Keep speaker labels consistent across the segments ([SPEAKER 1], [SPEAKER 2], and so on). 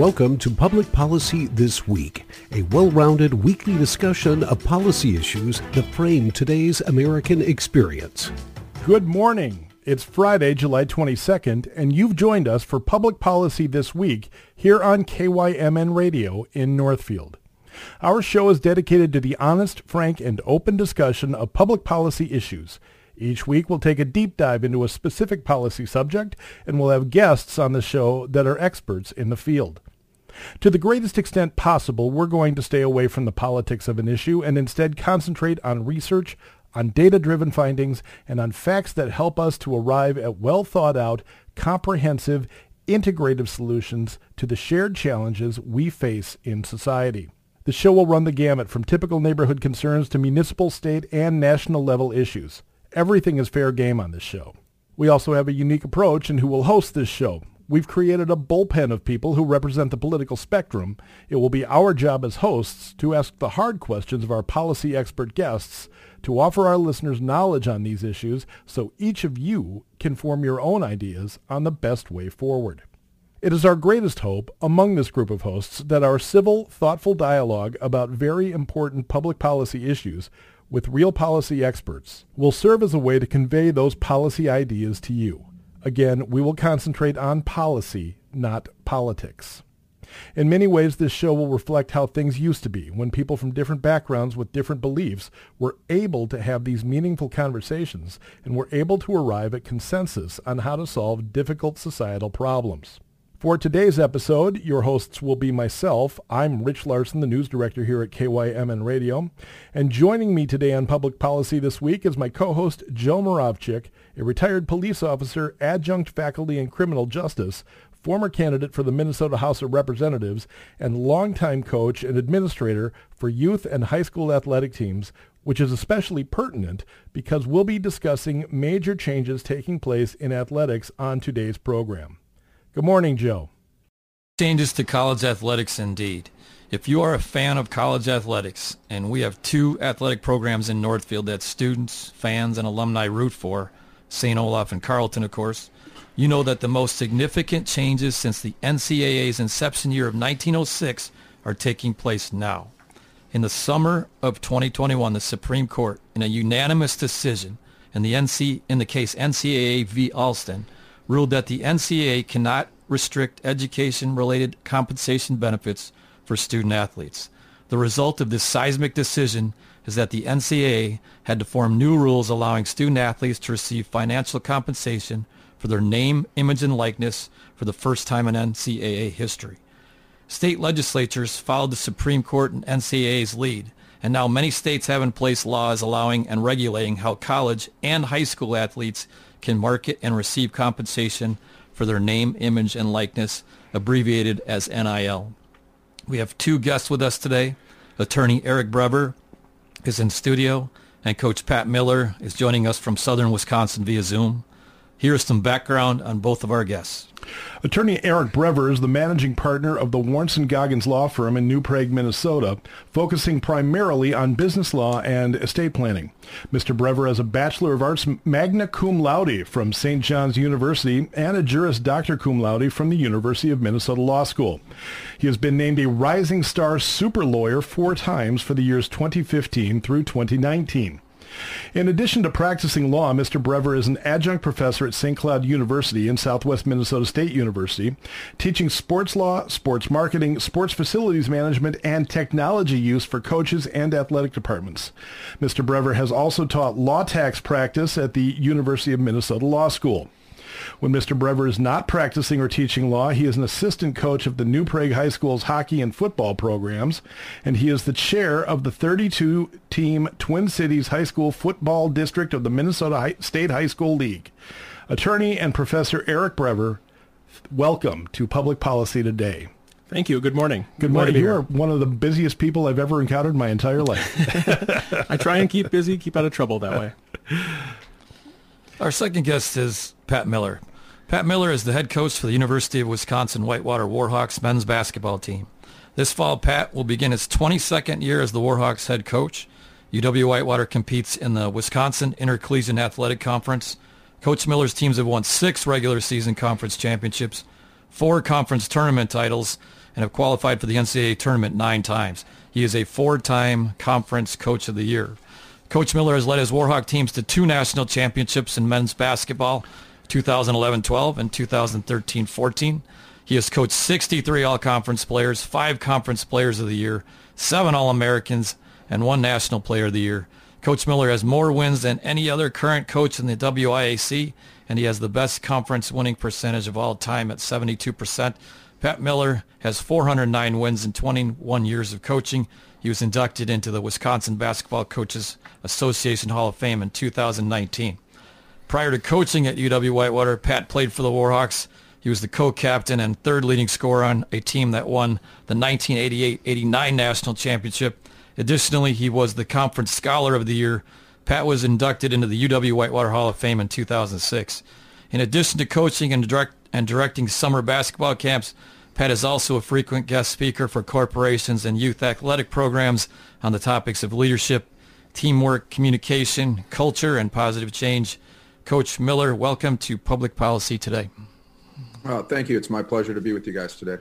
[SPEAKER 1] Welcome to Public Policy This Week, a well-rounded weekly discussion of policy issues that frame today's American experience.
[SPEAKER 2] Good morning. It's Friday, July 22nd, and you've joined us for Public Policy This Week here on KYMN Radio in Northfield. Our show is dedicated to the honest, frank, and open discussion of public policy issues – each week we'll take a deep dive into a specific policy subject and we'll have guests on the show that are experts in the field. To the greatest extent possible, we're going to stay away from the politics of an issue and instead concentrate on research, on data-driven findings, and on facts that help us to arrive at well-thought-out, comprehensive, integrative solutions to the shared challenges we face in society. The show will run the gamut from typical neighborhood concerns to municipal, state, and national level issues. Everything is fair game on this show. We also have a unique approach in who will host this show. We've created a bullpen of people who represent the political spectrum. It will be our job as hosts to ask the hard questions of our policy expert guests, to offer our listeners knowledge on these issues so each of you can form your own ideas on the best way forward. It is our greatest hope among this group of hosts that our civil, thoughtful dialogue about very important public policy issues with real policy experts will serve as a way to convey those policy ideas to you. Again, we will concentrate on policy, not politics. In many ways, this show will reflect how things used to be when people from different backgrounds with different beliefs were able to have these meaningful conversations and were able to arrive at consensus on how to solve difficult societal problems. For today's episode, your hosts will be myself. I'm Rich Larson, the news director here at KYMN Radio. And joining me today on Public Policy this week is my co-host Joe Moravchik, a retired police officer, adjunct faculty in criminal justice, former candidate for the Minnesota House of Representatives, and longtime coach and administrator for youth and high school athletic teams, which is especially pertinent because we'll be discussing major changes taking place in athletics on today's program. Good morning, Joe.
[SPEAKER 3] Changes to college athletics indeed. If you are a fan of college athletics, and we have two athletic programs in Northfield that students, fans, and alumni root for, St. Olaf and Carleton, of course, you know that the most significant changes since the NCAA's inception year of 1906 are taking place now. In the summer of 2021, the Supreme Court, in a unanimous decision in the, NC, in the case NCAA v. Alston, ruled that the NCAA cannot restrict education-related compensation benefits for student athletes. The result of this seismic decision is that the NCAA had to form new rules allowing student athletes to receive financial compensation for their name, image, and likeness for the first time in NCAA history. State legislatures followed the Supreme Court and NCAA's lead, and now many states have in place laws allowing and regulating how college and high school athletes can market and receive compensation for their name, image, and likeness, abbreviated as NIL. We have two guests with us today. Attorney Eric Brever is in studio, and Coach Pat Miller is joining us from southern Wisconsin via Zoom. Here's some background on both of our guests.
[SPEAKER 2] Attorney Eric Brever is the managing partner of the Warnson Goggins Law Firm in New Prague, Minnesota, focusing primarily on business law and estate planning. Mr. Brever has a Bachelor of Arts magna cum laude from St. John's University and a Juris Doctor cum laude from the University of Minnesota Law School. He has been named a Rising Star Super Lawyer four times for the years 2015 through 2019. In addition to practicing law, Mr. Brever is an adjunct professor at St. Cloud University and Southwest Minnesota State University, teaching sports law, sports marketing, sports facilities management, and technology use for coaches and athletic departments. Mr. Brever has also taught law tax practice at the University of Minnesota Law School. When Mr. Brever is not practicing or teaching law, he is an assistant coach of the New Prague High School's hockey and football programs, and he is the chair of the 32-team Twin Cities High School Football District of the Minnesota State High School League. Attorney and Professor Eric Brever, welcome to Public Policy Today.
[SPEAKER 4] Thank you. Good morning.
[SPEAKER 2] Good, Good morning. You are one of the busiest people I've ever encountered in my entire life.
[SPEAKER 4] I try and keep busy, keep out of trouble that way.
[SPEAKER 3] Our second guest is Pat Miller. Pat Miller is the head coach for the University of Wisconsin Whitewater Warhawks men's basketball team. This fall, Pat will begin his 22nd year as the Warhawks head coach. UW Whitewater competes in the Wisconsin Intercollegiate Athletic Conference. Coach Miller's teams have won six regular season conference championships, four conference tournament titles, and have qualified for the NCAA tournament nine times. He is a four-time conference coach of the year. Coach Miller has led his Warhawk teams to two national championships in men's basketball, 2011-12 and 2013-14. He has coached 63 all-conference players, five conference players of the year, seven All-Americans, and one national player of the year. Coach Miller has more wins than any other current coach in the WIAC, and he has the best conference winning percentage of all time at 72%. Pat Miller has 409 wins in 21 years of coaching. He was inducted into the Wisconsin Basketball Coaches Association Hall of Fame in 2019. Prior to coaching at UW-Whitewater, Pat played for the Warhawks. He was the co-captain and third leading scorer on a team that won the 1988-89 national championship. Additionally, he was the Conference Scholar of the Year. Pat was inducted into the UW-Whitewater Hall of Fame in 2006. In addition to coaching and, direct, and directing summer basketball camps, Pat is also a frequent guest speaker for corporations and youth athletic programs on the topics of leadership, teamwork, communication, culture, and positive change. Coach Miller, welcome to Public Policy Today.
[SPEAKER 5] Uh, thank you. It's my pleasure to be with you guys today.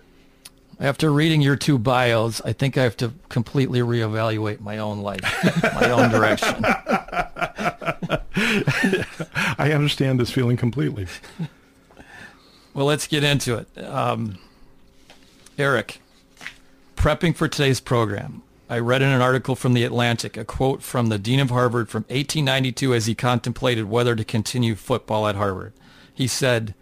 [SPEAKER 3] After reading your two bios, I think I have to completely reevaluate my own life, my own direction.
[SPEAKER 2] I understand this feeling completely.
[SPEAKER 3] Well, let's get into it. Um, Eric, prepping for today's program, I read in an article from The Atlantic a quote from the Dean of Harvard from 1892 as he contemplated whether to continue football at Harvard. He said,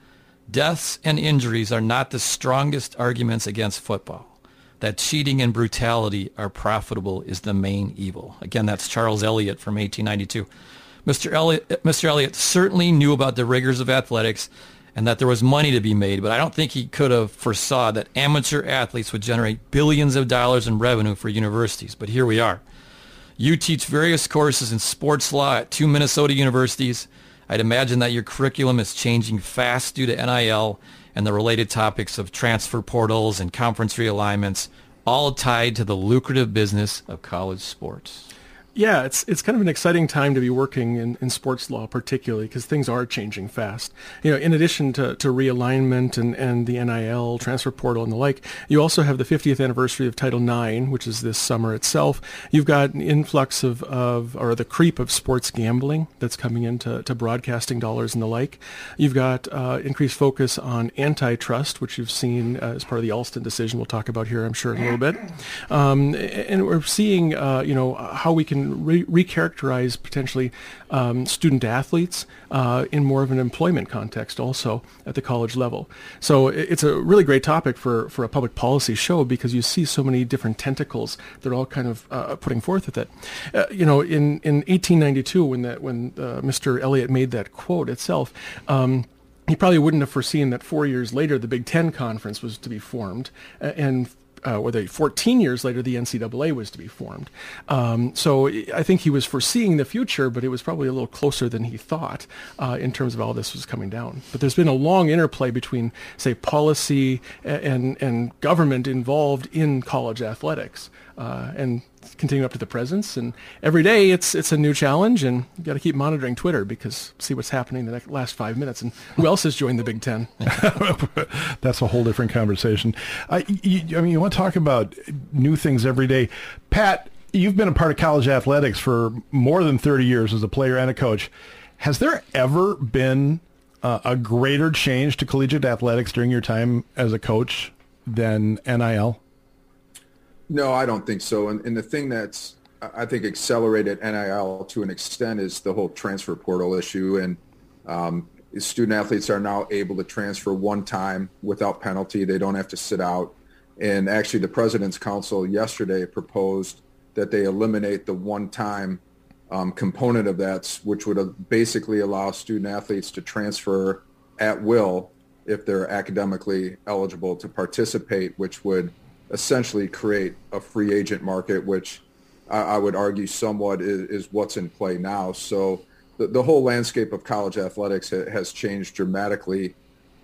[SPEAKER 3] Deaths and injuries are not the strongest arguments against football. That cheating and brutality are profitable is the main evil. Again, that's Charles Eliot from 1892. Mr. Eliot, Mr. Eliot certainly knew about the rigors of athletics and that there was money to be made, but I don't think he could have foresaw that amateur athletes would generate billions of dollars in revenue for universities. But here we are. You teach various courses in sports law at two Minnesota universities. I'd imagine that your curriculum is changing fast due to NIL and the related topics of transfer portals and conference realignments, all tied to the lucrative business of college sports.
[SPEAKER 4] Yeah, it's it's kind of an exciting time to be working in, in sports law, particularly because things are changing fast. You know, in addition to, to realignment and, and the NIL transfer portal and the like, you also have the 50th anniversary of Title IX, which is this summer itself. You've got an influx of, of or the creep of sports gambling that's coming into to broadcasting dollars and the like. You've got uh, increased focus on antitrust, which you've seen as part of the Alston decision. We'll talk about here, I'm sure, in a little bit. Um, and we're seeing, uh, you know, how we can re- recharacterize potentially um, student athletes uh, in more of an employment context also at the college level. So it's a really great topic for, for a public policy show because you see so many different tentacles that are all kind of uh, putting forth with it. Uh, you know, in, in 1892 when, that, when uh, Mr. Eliot made that quote itself, um, he probably wouldn't have foreseen that four years later the Big Ten Conference was to be formed, and uh, or the 14 years later, the NCAA was to be formed. Um, so I think he was foreseeing the future, but it was probably a little closer than he thought uh, in terms of how this was coming down. But there's been a long interplay between, say, policy and and government involved in college athletics, uh, and continuing up to the presence. And every day it's it's a new challenge, and you got to keep monitoring Twitter because see what's happening in the next, last five minutes and who else has joined the Big Ten.
[SPEAKER 2] That's a whole different conversation. I, you, I mean, you want to talk about new things every day, Pat. You've been a part of college athletics for more than 30 years as a player and a coach. Has there ever been uh, a greater change to collegiate athletics during your time as a coach than NIL?
[SPEAKER 5] No, I don't think so. And, and the thing that's I think accelerated NIL to an extent is the whole transfer portal issue, and um, student athletes are now able to transfer one time without penalty. They don't have to sit out. And actually, the President's Council yesterday proposed that they eliminate the one-time um, component of that, which would basically allow student athletes to transfer at will if they're academically eligible to participate, which would essentially create a free agent market, which I, I would argue somewhat is, is, what's in play now. So the, the whole landscape of college athletics ha, has changed dramatically.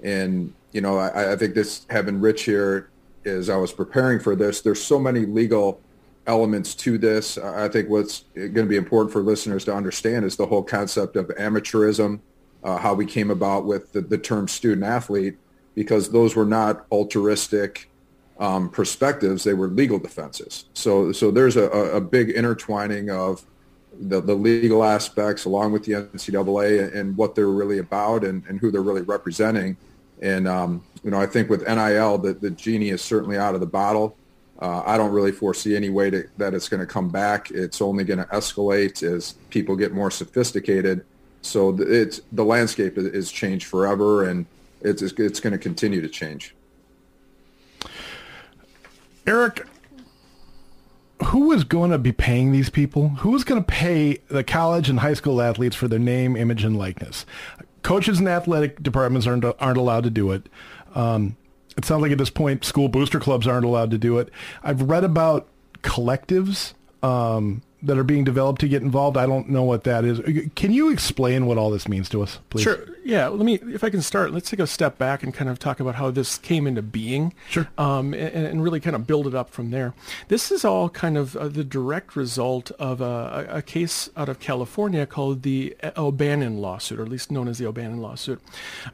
[SPEAKER 5] And, you know, I, I think this having Rich here as I was preparing for this, there's so many legal elements to this. I think what's going to be important for listeners to understand is the whole concept of amateurism, uh, how we came about with the, the term student athlete, because those were not altruistic um, perspectives, they were legal defenses. So, so there's a, a big intertwining of the, the legal aspects along with the NCAA and, what they're really about and, and who they're really representing. And, um, you know, I think with NIL, the, the genie is certainly out of the bottle. Uh, I don't really foresee any way to, that it's going to come back. It's only going to escalate as people get more sophisticated. So it's the landscape is changed forever, and it's it's going to continue to change.
[SPEAKER 2] Eric, who is going to be paying these people? Who is going to pay the college and high school athletes for their name, image, and likeness? Coaches and athletic departments aren't aren't allowed to do it. Um, it sounds like at this point, school booster clubs aren't allowed to do it. I've read about collectives um, that are being developed to get involved. I don't know what that is. Can you explain what all this means to us, please?
[SPEAKER 4] Sure. Yeah. Let me, if I can start, let's take a step back and kind of talk about how this came into being.
[SPEAKER 2] Sure.
[SPEAKER 4] Um, and, and, really kind of build it up from there. This is all kind of uh, the direct result of a, a, case out of California called the O'Bannon lawsuit, or at least known as the O'Bannon lawsuit.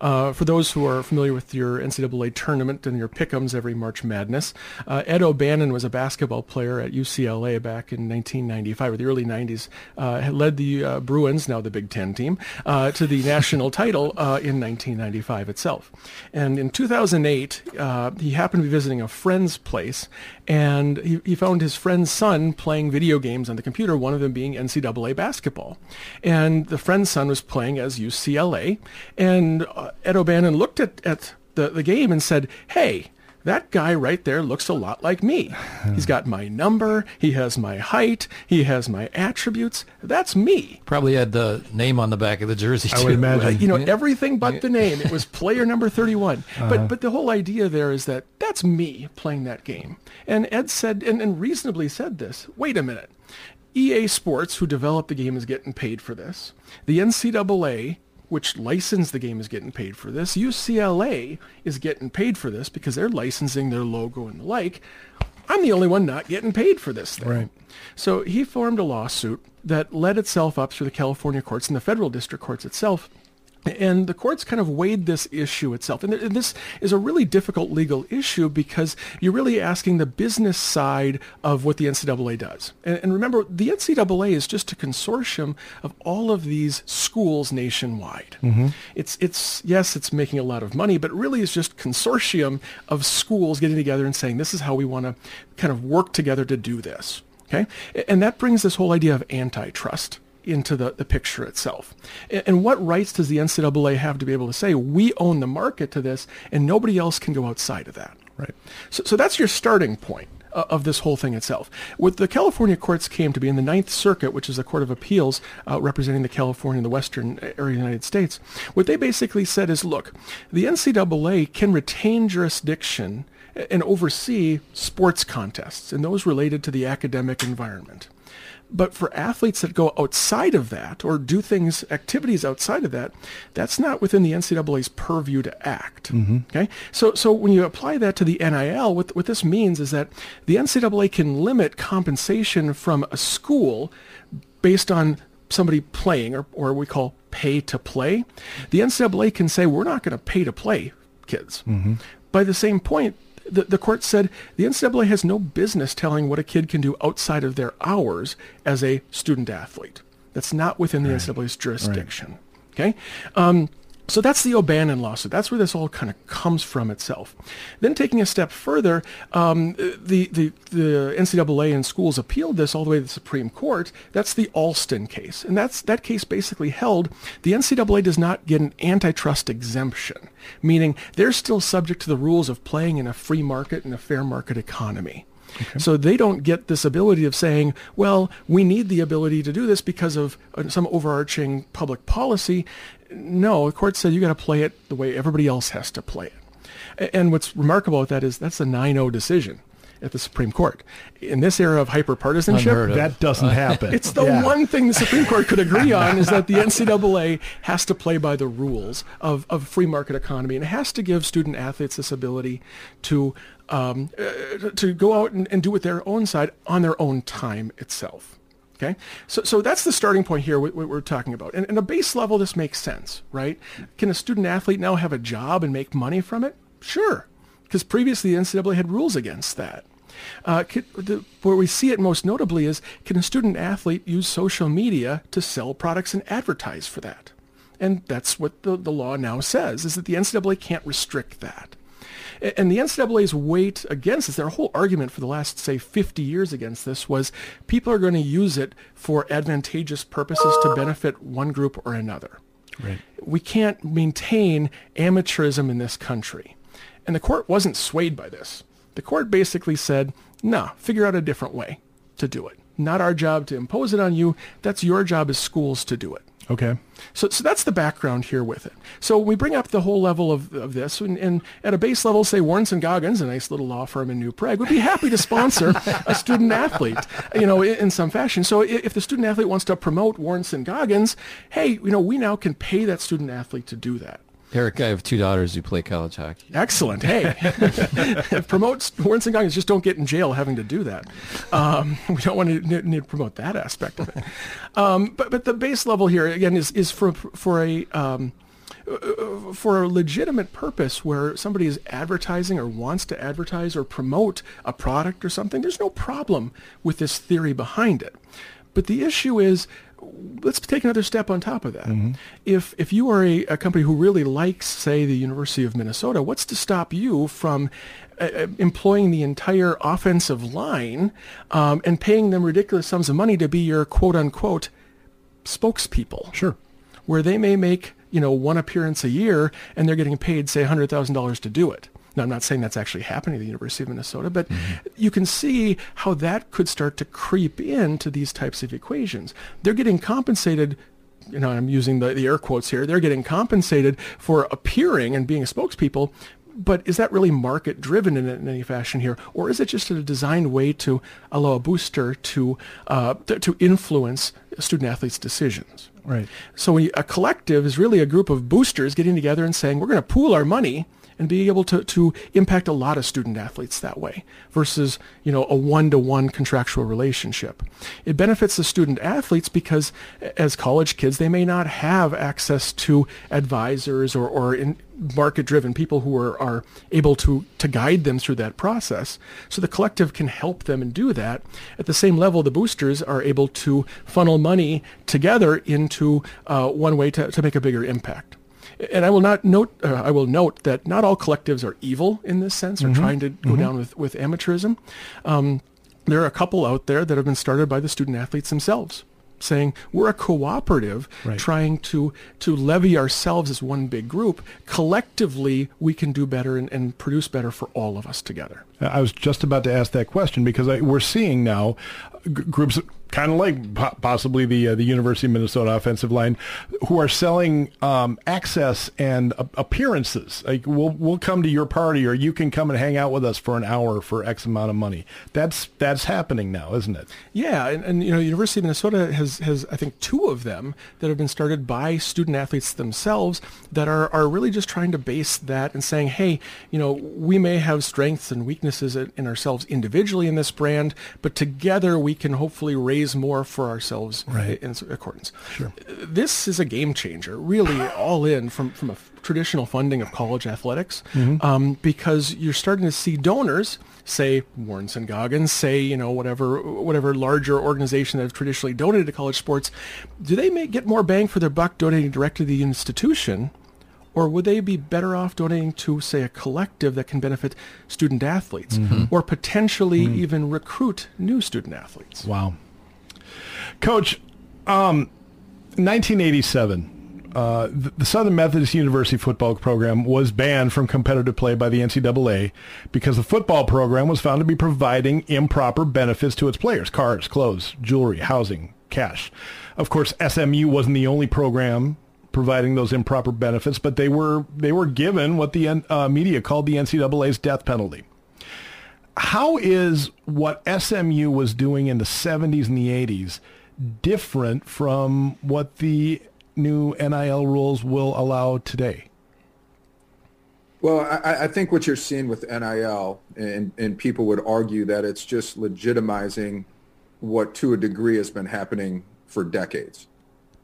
[SPEAKER 4] Uh, for those who are familiar with your NCAA tournament and your pickums every March Madness, uh, Ed O'Bannon was a basketball player at UCLA back in 1995 or the early 90s, uh, led the uh, Bruins, now the Big Ten team, uh, to the national title uh, in 1995 itself. And in 2008, uh, he happened to be visiting a friend's place, and he, he found his friend's son playing video games on the computer, one of them being NCAA basketball. And the friend's son was playing as UCLA, and Ed O'Bannon looked at, at the, the game and said, hey, that guy right there looks a lot like me. He's got my number. He has my height. He has my attributes. That's me.
[SPEAKER 3] Probably had the name on the back of the jersey. Too.
[SPEAKER 2] I would imagine.
[SPEAKER 4] You know, everything but the name. It was player number 31. Uh-huh. But but the whole idea there is that that's me playing that game. And Ed said, and, and reasonably said this, wait a minute. EA Sports, who developed the game, is getting paid for this. The NCAA which licensed the game is getting paid for this. UCLA is getting paid for this because they're licensing their logo and the like. I'm the only one not getting paid for this thing.
[SPEAKER 2] Right.
[SPEAKER 4] So he formed a lawsuit that led itself up through the California courts and the federal district courts itself and the courts kind of weighed this issue itself. And this is a really difficult legal issue because you're really asking the business side of what the NCAA does. And, remember, the NCAA is just a consortium of all of these schools nationwide. Mm-hmm. It's, it's, yes, it's making a lot of money, but really it's just consortium of schools getting together and saying, this is how we want to kind of work together to do this. Okay? And that brings this whole idea of antitrust into the, the picture itself. And, and, what rights does the NCAA have to be able to say, we own the market to this and nobody else can go outside of that?
[SPEAKER 2] Right.
[SPEAKER 4] So, so that's your starting point uh, of this whole thing itself. What the California courts came to be in the Ninth Circuit, which is a court of appeals uh, representing the California and the western area of the United States, what they basically said is, look, the NCAA can retain jurisdiction and oversee sports contests and those related to the academic environment. But for athletes that go outside of that or do things, activities outside of that, that's not within the NCAA's purview to act. Mm-hmm. Okay, so so when you apply that to the NIL, what what this means is that the NCAA can limit compensation from a school based on somebody playing, or or we call pay to play. The NCAA can say we're not going to pay to play kids. Mm-hmm. By the same point, the, the court said the NCAA has no business telling what a kid can do outside of their hours as a student athlete. That's not within the right. NCAA's jurisdiction. Right. Okay. Um, so that's the O'Bannon lawsuit. That's where this all kind of comes from itself. Then taking a step further, um, the, the, the NCAA and schools appealed this all the way to the Supreme Court. That's the Alston case. And that's, that case basically held the NCAA does not get an antitrust exemption, meaning they're still subject to the rules of playing in a free market and a fair market economy. Okay. So they don't get this ability of saying, well, we need the ability to do this because of uh, some overarching public policy. No, the court said you got to play it the way everybody else has to play it. And what's remarkable about that is that's a 9-0 decision at the Supreme Court. In this era of hyperpartisanship,
[SPEAKER 2] that doesn't happen.
[SPEAKER 4] It's the yeah. one thing the Supreme Court could agree on is that the NCAA has to play by the rules of, of free market economy and has to give student athletes this ability to um, uh, to go out and, and do it their own side on their own time itself. Okay, so so that's the starting point here. What, we're talking about, and, and a base level, this makes sense, right? Can a student athlete now have a job and make money from it? Sure. because previously the NCAA had rules against that. Uh, the, where we see it most notably is can a student athlete use social media to sell products and advertise for that? And that's what the, the law now says, is that the NCAA can't restrict that. And the NCAA's weight against this, their whole argument for the last, say, 50 years against this was people are going to use it for advantageous purposes to benefit one group or another. Right. We can't maintain amateurism in this country. And the court wasn't swayed by this. The court basically said, no, figure out a different way to do it. Not our job to impose it on you. That's your job as schools to do it.
[SPEAKER 2] Okay.
[SPEAKER 4] So, so that's the background here with it. So we bring up the whole level of, of this, and, and at a base level, say Warrants and Goggins, a nice little law firm in New Prague, would be happy to sponsor a student athlete, you know, in, in, some fashion. So if the student athlete wants to promote Warrants and Goggins, hey, you know, we now can pay that student athlete to do that.
[SPEAKER 3] Eric, I have two daughters who play college hockey.
[SPEAKER 4] Excellent. Hey, promote Warrants and Goggins. Just don't get in jail having to do that. Um, we don't want to need to promote that aspect of it. Um, but but the base level here again is is for for a um, for a legitimate purpose where somebody is advertising or wants to advertise or promote a product or something. There's no problem with this theory behind it. But the issue is let's take another step on top of that. Mm-hmm. If if you are a, a, company who really likes, say, the University of Minnesota, what's to stop you from uh, uh, employing the entire offensive line um, and paying them ridiculous sums of money to be your quote unquote spokespeople?
[SPEAKER 2] Sure.
[SPEAKER 4] Where they may make you know one appearance a year and they're getting paid say hundred thousand dollars to do it. Now, I'm not saying that's actually happening at the University of Minnesota, but mm-hmm. you can see how that could start to creep into these types of equations. They're getting compensated you know, I'm using the, the air quotes here, they're getting compensated for appearing and being a spokespeople, but is that really market driven in, in, any fashion here, or is it just a designed way to allow a booster to uh, th- to influence student athletes' decisions?
[SPEAKER 2] Right.
[SPEAKER 4] So we, a collective is really a group of boosters getting together and saying we're going to pool our money and being able to, to impact a lot of student athletes that way versus, you know, a one-to-one contractual relationship. It benefits the student athletes because as college kids, they may not have access to advisors or, or in, market-driven people who are, are able to, to guide them through that process. So the collective can help them and do that. At the same level, the boosters are able to funnel money together into uh, one way to, to make a bigger impact and I will not note. Uh, I will note that not all collectives are evil in this sense, or mm-hmm. trying to go mm-hmm. down with with amateurism. Um, there are a couple out there that have been started by the student athletes themselves saying we're a cooperative right. trying to to levy ourselves as one big group collectively we can do better and, and produce better for all of us together
[SPEAKER 2] i was just about to ask that question because I, we're seeing now g- groups kind of like possibly the uh, the University of Minnesota offensive line, who are selling um, access and appearances. Like we'll we'll come to your party, or you can come and hang out with us for an hour for X amount of money. That's that's happening now, isn't it?
[SPEAKER 4] Yeah, and, and you know, University of Minnesota has has I think two of them that have been started by student athletes themselves that are are really just trying to base that and saying, hey, you know, we may have strengths and weaknesses in ourselves individually in this brand, but together we can hopefully raise raise more for ourselves right. in accordance.
[SPEAKER 2] Sure.
[SPEAKER 4] This is a game changer, really all in from, from a traditional funding of college athletics, mm-hmm. um, because you're starting to see donors say Warren and Goggins, say you know whatever whatever larger organization that have traditionally donated to college sports, do they make, get more bang for their buck donating directly to the institution, or would they be better off donating to say a collective that can benefit student athletes, mm-hmm. or potentially mm-hmm. even recruit new student athletes?
[SPEAKER 2] Wow. Coach, um, 1987, uh, the Southern Methodist University football program was banned from competitive play by the NCAA because the football program was found to be providing improper benefits to its players, cars, clothes, jewelry, housing, cash. Of course, SMU wasn't the only program providing those improper benefits, but they were they were given what the uh, media called the NCAA's death penalty. How is what SMU was doing in the 70s and the 80s different from what the new NIL rules will allow today?
[SPEAKER 5] Well, I, I, think what you're seeing with NIL, and, and people would argue that it's just legitimizing what to a degree has been happening for decades.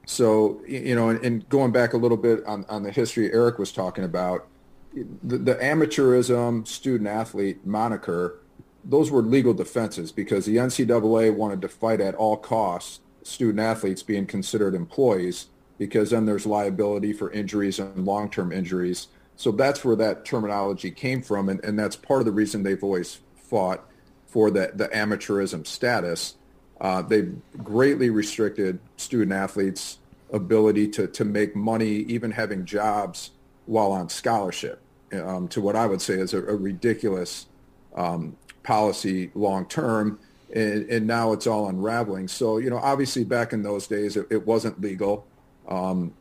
[SPEAKER 5] So, you know, and, and going back a little bit on, on the history Eric was talking about, the, the amateurism student athlete moniker, those were legal defenses because the NCAA wanted to fight at all costs student athletes being considered employees because then there's liability for injuries and long-term injuries. So that's where that terminology came from, and, and that's part of the reason they've always fought for the, the amateurism status. Uh, they've greatly restricted student athletes' ability to, to make money, even having jobs while on scholarship, um, to what I would say is a, a ridiculous um, policy long term. And, and, now it's all unraveling. So, you know, obviously back in those days, it, it wasn't legal. Um,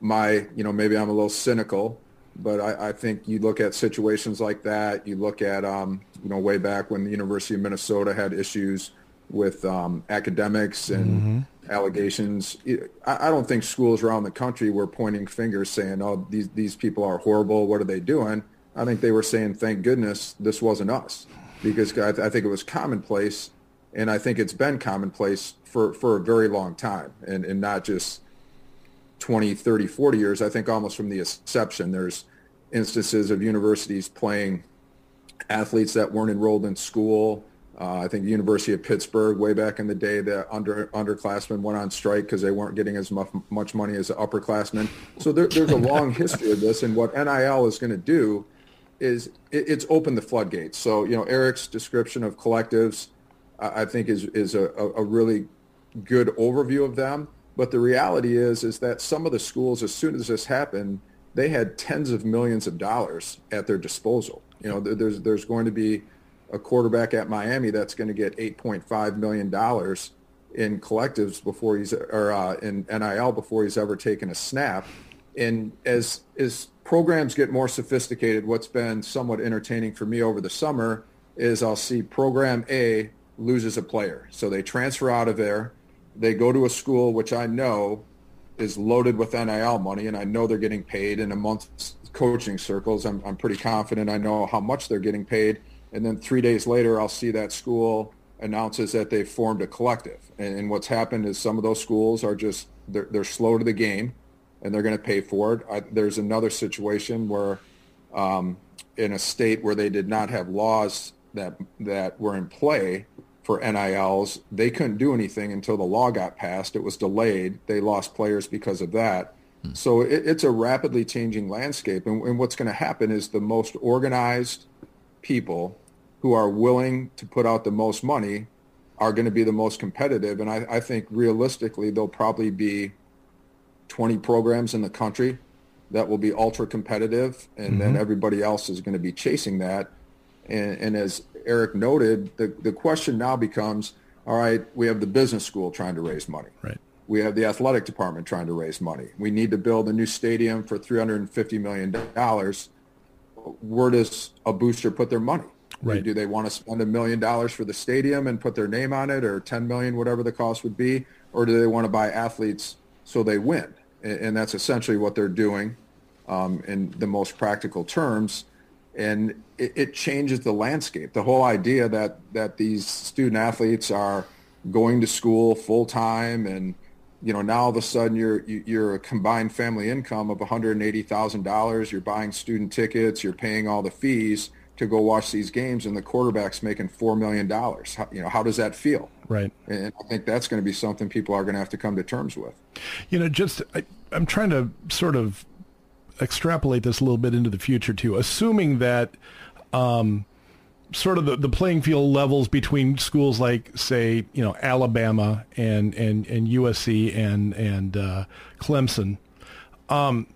[SPEAKER 5] my, you know, maybe I'm a little cynical, but I, I, think you look at situations like that. You look at, um, you know, way back when the University of Minnesota had issues with um, academics and mm-hmm. allegations. I, I, don't think schools around the country were pointing fingers saying, "Oh, these these people are horrible. What are they doing?" I think they were saying, "Thank goodness this wasn't us," because I, I think it was commonplace, and I think it's been commonplace for for a very long time, and and not just 20, 30, 40 years. I think almost from the inception, there's instances of universities playing athletes that weren't enrolled in school. Uh, I think the University of Pittsburgh, way back in the day, the under underclassmen went on strike because they weren't getting as much, much money as the upperclassmen. So there, there's a long history of this, and what NIL is going to do is it, it's opened the floodgates. So you know, Eric's description of collectives, I, think, is is a, a really good overview of them. But the reality is, is that some of the schools, as soon as this happened, they had tens of millions of dollars at their disposal. You know, there's there's going to be a quarterback at Miami that's going to get 8.5 million dollars in collectives before he's or uh, in NIL before he's ever taken a snap. And as as programs get more sophisticated, what's been somewhat entertaining for me over the summer is I'll see program A loses a player, so they transfer out of there they go to a school which I know is loaded with NIL money, and I know they're getting paid in a month's coaching circles. I'm, I'm pretty confident I know how much they're getting paid. And then three days later, I'll see that school announces that they've formed a collective. And, and what's happened is some of those schools are just, they're, they're slow to the game, and they're going to pay for it. I, there's another situation where um, in a state where they did not have laws that, that were in play, for NILs. They couldn't do anything until the law got passed. It was delayed. They lost players because of that. Hmm. So it, it's a rapidly changing landscape. And, and what's going to happen is the most organized people who are willing to put out the most money are going to be the most competitive. And I, I think realistically, they'll probably be 20 programs in the country that will be ultra competitive. And mm-hmm. then everybody else is going to be chasing that. And, and as Eric noted, the, the question now becomes, all right, we have the business school trying to raise money.
[SPEAKER 2] Right.
[SPEAKER 5] We have the athletic department trying to raise money. We need to build a new stadium for $350 million. Where does a booster put their money?
[SPEAKER 2] Right.
[SPEAKER 5] Do they want to spend a million dollars for the stadium and put their name on it or 10 million, whatever the cost would be? Or do they want to buy athletes so they win? And that's essentially what they're doing um, in the most practical terms and it, it, changes the landscape. The whole idea that that these student athletes are going to school full time, and you know now all of a sudden you're you're a combined family income of one hundred and eighty thousand dollars. You're buying student tickets. You're paying all the fees to go watch these games, and the quarterback's making four million dollars. You know how does that feel?
[SPEAKER 2] Right.
[SPEAKER 5] And I think that's going to be something people are going to have to come to terms with.
[SPEAKER 2] You know, just I, I'm trying to sort of extrapolate this a little bit into the future too, assuming that um, sort of the, the playing field levels between schools like, say, you know, Alabama and and, and USC and and uh, Clemson. Um,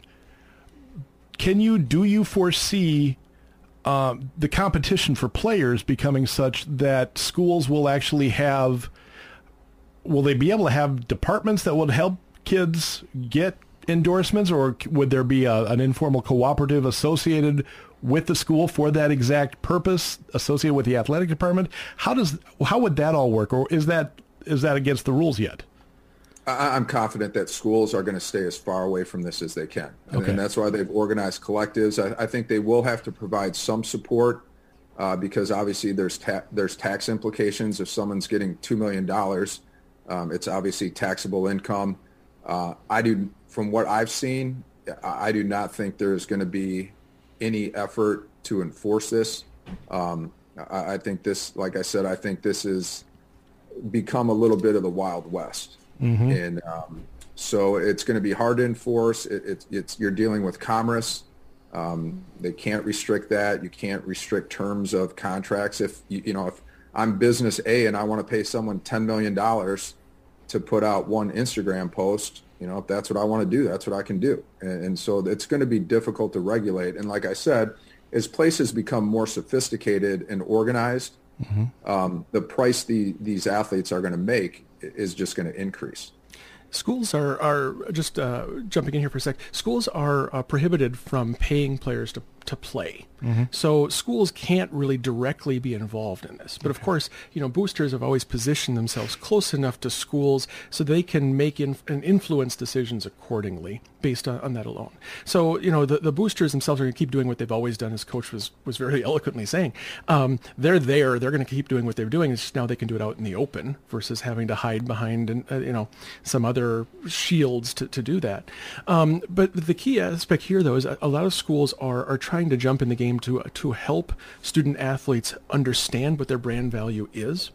[SPEAKER 2] can you do you foresee uh, the competition for players becoming such that schools will actually have will they be able to have departments that would help kids get endorsements, or would there be a, an informal cooperative associated with the school for that exact purpose, associated with the athletic department? How does how would that all work, or is that is that against the rules yet?
[SPEAKER 5] I'm confident that schools are going to stay as far away from this as they can, and,
[SPEAKER 2] okay.
[SPEAKER 5] and that's why they've organized collectives. I, I, think they will have to provide some support uh, because obviously there's ta- there's tax implications if someone's getting two million dollars. Um, it's obviously taxable income. Uh, I do from what I've seen, I do not think there's going to be any effort to enforce this. Um, I, I, think this, like I said, I think this has become a little bit of the Wild West. Mm-hmm. And um, so it's going to be hard to enforce. It, it, it's you're dealing with commerce. Um, they can't restrict that. You can't restrict terms of contracts. If you, you know, if I'm business A and I want to pay someone $10 million to put out one Instagram post, you know, if that's what I want to do, that's what I can do. And, and so it's going to be difficult to regulate. And like I said, as places become more sophisticated and organized, mm-hmm. um, the price the, these athletes are going to make is just going to increase.
[SPEAKER 4] Schools are, are just uh, jumping in here for a sec. Schools are uh, prohibited from paying players to to play. Mm-hmm. So schools can't really directly be involved in this. But okay. of course, you know, boosters have always positioned themselves close enough to schools so they can make in, and influence decisions accordingly based on, on, that alone. So, you know, the, the boosters themselves are going to keep doing what they've always done, as Coach was, was very eloquently saying. Um, they're there. They're going to keep doing what they're doing. It's just now they can do it out in the open versus having to hide behind, uh, you know, some other shields to, to do that. Um, but the key aspect here, though, is a lot of schools are, are trying trying to jump in the game to to help student athletes understand what their brand value is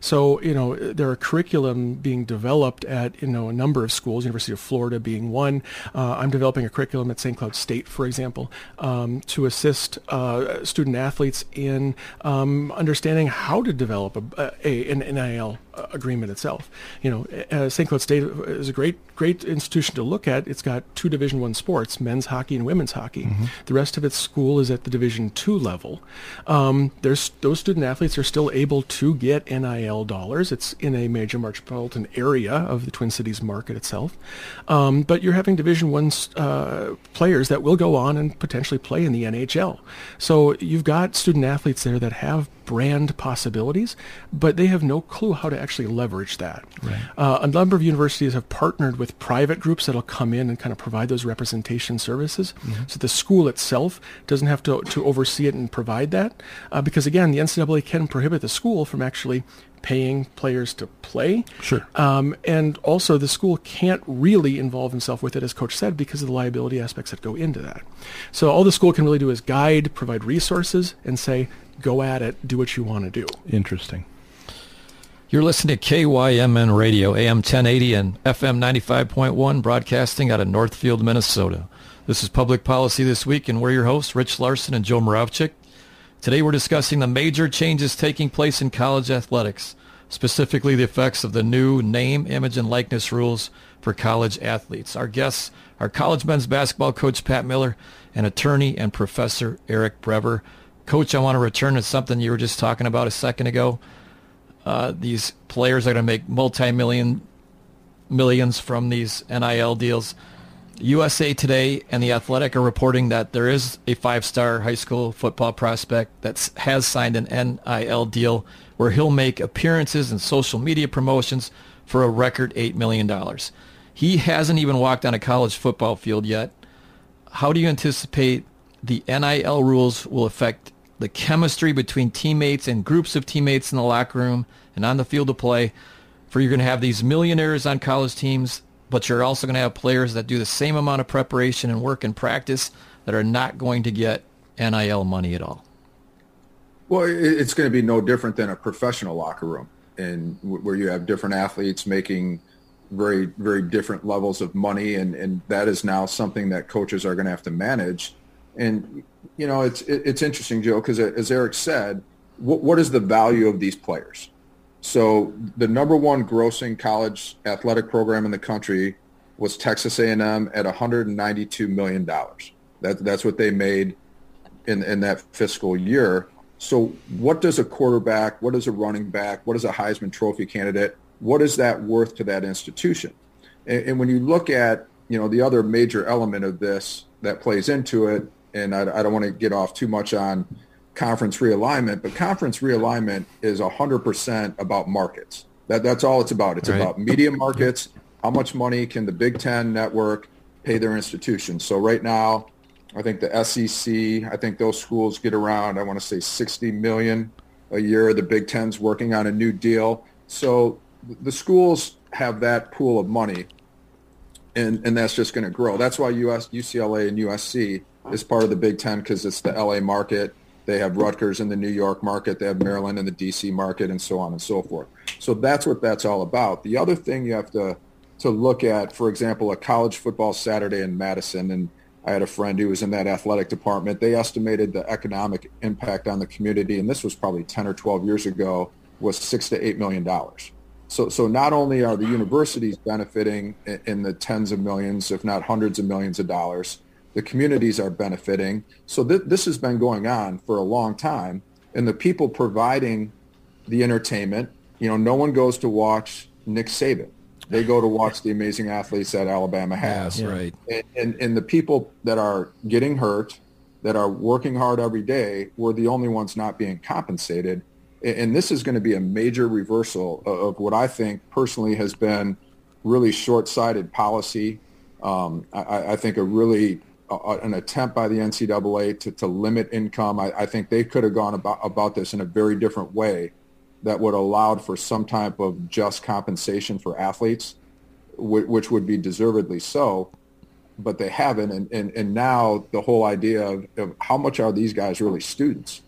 [SPEAKER 4] so, you know, there are curriculum being developed at, you know, a number of schools, University of Florida being one. Uh, I'm developing a curriculum at St. Cloud State, for example, um, to assist uh, student athletes in um, understanding how to develop a, a, an NIL agreement itself. You know, uh, St. Cloud State is a great, great institution to look at. It's got two Division One sports, men's hockey and women's hockey. Mm-hmm. The rest of its school is at the Division Two level. Um, there's those student athletes are still able to get NIL NIL dollars. It's in a major metropolitan area of the Twin Cities market itself. Um, but you're having Division One uh, players that will go on and potentially play in the NHL. So you've got student athletes there that have brand possibilities, but they have no clue how to actually leverage that. Right. Uh, a number of universities have partnered with private groups that'll come in and kind of provide those representation services. Mm-hmm. So the school itself doesn't have to, to oversee it and provide that. Uh, because again, the NCAA can prohibit the school from actually paying players to play.
[SPEAKER 2] Sure.
[SPEAKER 4] Um, and also, the school can't really involve himself with it, as Coach said, because of the liability aspects that go into that. So all the school can really do is guide, provide resources, and say, go at it, do what you want to do.
[SPEAKER 2] Interesting.
[SPEAKER 3] You're listening to KYMN Radio, AM 1080 and FM 95.1, broadcasting out of Northfield, Minnesota. This is Public Policy This Week, and we're your hosts, Rich Larson and Joe Moravchik. Today we're discussing the major changes taking place in college athletics, specifically the effects of the new name, image, and likeness rules for college athletes. Our guests are college men's basketball coach Pat Miller and attorney and professor Eric Brever. Coach, I want to return to something you were just talking about a second ago. Uh, these players are going to make multi-million millions from these NIL deals. USA Today and The Athletic are reporting that there is a five-star high school football prospect that has signed an NIL deal where he'll make appearances and social media promotions for a record $8 million. He hasn't even walked on a college football field yet. How do you anticipate the NIL rules will affect the chemistry between teammates and groups of teammates in the locker room and on the field of play. For you're going to have these millionaires on college teams, but you're also going to have players that do the same amount of preparation and work and practice that are not going to get NIL money at all.
[SPEAKER 5] Well, it's going to be no different than a professional locker room, and where you have different athletes making very, very different levels of money, and, and that is now something that coaches are going to have to manage. And you know, it's it's interesting, Joe, because as Eric said, what, what is the value of these players? So the number one grossing college athletic program in the country was Texas A&M at 192 million dollars. That that's what they made in in that fiscal year. So what does a quarterback, what does a running back, what is a Heisman Trophy candidate, what is that worth to that institution? And, and when you look at you know the other major element of this that plays into it and I, I don't want to get off too much on conference realignment, but conference realignment is 100% about markets. That, that's all it's about. It's right. about media markets. How much money can the Big Ten network pay their institutions? So right now, I think the SEC, I think those schools get around, I want to say 60 million a year. The Big Ten's working on a new deal. So the schools have that pool of money, and, and that's just going to grow. That's why US, UCLA and USC is part of the Big Ten because it's the LA market. They have Rutgers in the New York market. They have Maryland in the DC market and so on and so forth. So that's what that's all about. The other thing you have to, to look at, for example, a college football Saturday in Madison, and I had a friend who was in that athletic department. They estimated the economic impact on the community, and this was probably 10 or 12 years ago, was six to eight million dollars. So, so not only are the universities benefiting in, in the tens of millions, if not hundreds of millions of dollars, the communities are benefiting. So th- this has been going on for a long time. And the people providing the entertainment, you know, no one goes to watch Nick Saban. They go to watch the amazing athletes that Alabama has.
[SPEAKER 3] Yes, right.
[SPEAKER 5] And, and, and the people that are getting hurt, that are working hard every day, were the only ones not being compensated. And this is going to be a major reversal of what I think personally has been really short-sighted policy. Um, I, I, think a really uh, an attempt by the NCAA to, to limit income. I, I think they could have gone about, about this in a very different way that would allowed for some type of just compensation for athletes, which, which would be deservedly so, but they haven't. And, and, and now the whole idea of, of how much are these guys really students?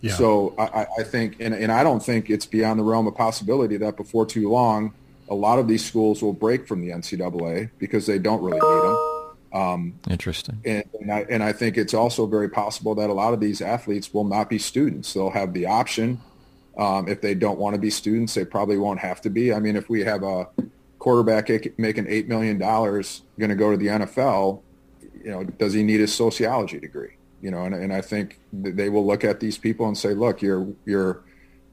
[SPEAKER 5] Yeah. So I, I think, and, and I don't think it's beyond the realm of possibility that before too long, a lot of these schools will break from the NCAA because they don't really need them.
[SPEAKER 3] Um, Interesting.
[SPEAKER 5] And, and, I, and I think it's also very possible that a lot of these athletes will not be students. They'll have the option. Um, if they don't want to be students, they probably won't have to be. I mean, if we have a quarterback making $8 million going to go to the NFL, you know, does he need a sociology degree? You know, and, and I think they will look at these people and say, look, you're, you're,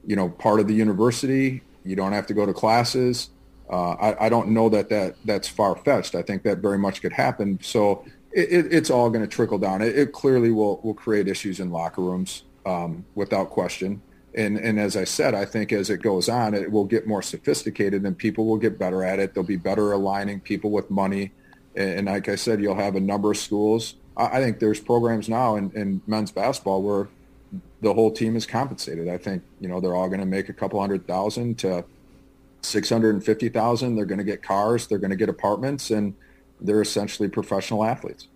[SPEAKER 5] you know, part of the university. You don't have to go to classes uh, I, I, don't know that, that that's far-fetched. I think that very much could happen. So it, it, it's all going to trickle down. It, it, clearly will, will create issues in locker rooms um, without question. And, and as I said, I think as it goes on, it will get more sophisticated and people will get better at it. They'll be better aligning people with money. And, and like I said, you'll have a number of schools. I, I think there's programs now in, in men's basketball where the whole team is compensated. I think, you know, they're all going to make a couple hundred thousand to 650,000. They're going to get cars. They're going to get apartments, and they're essentially professional athletes.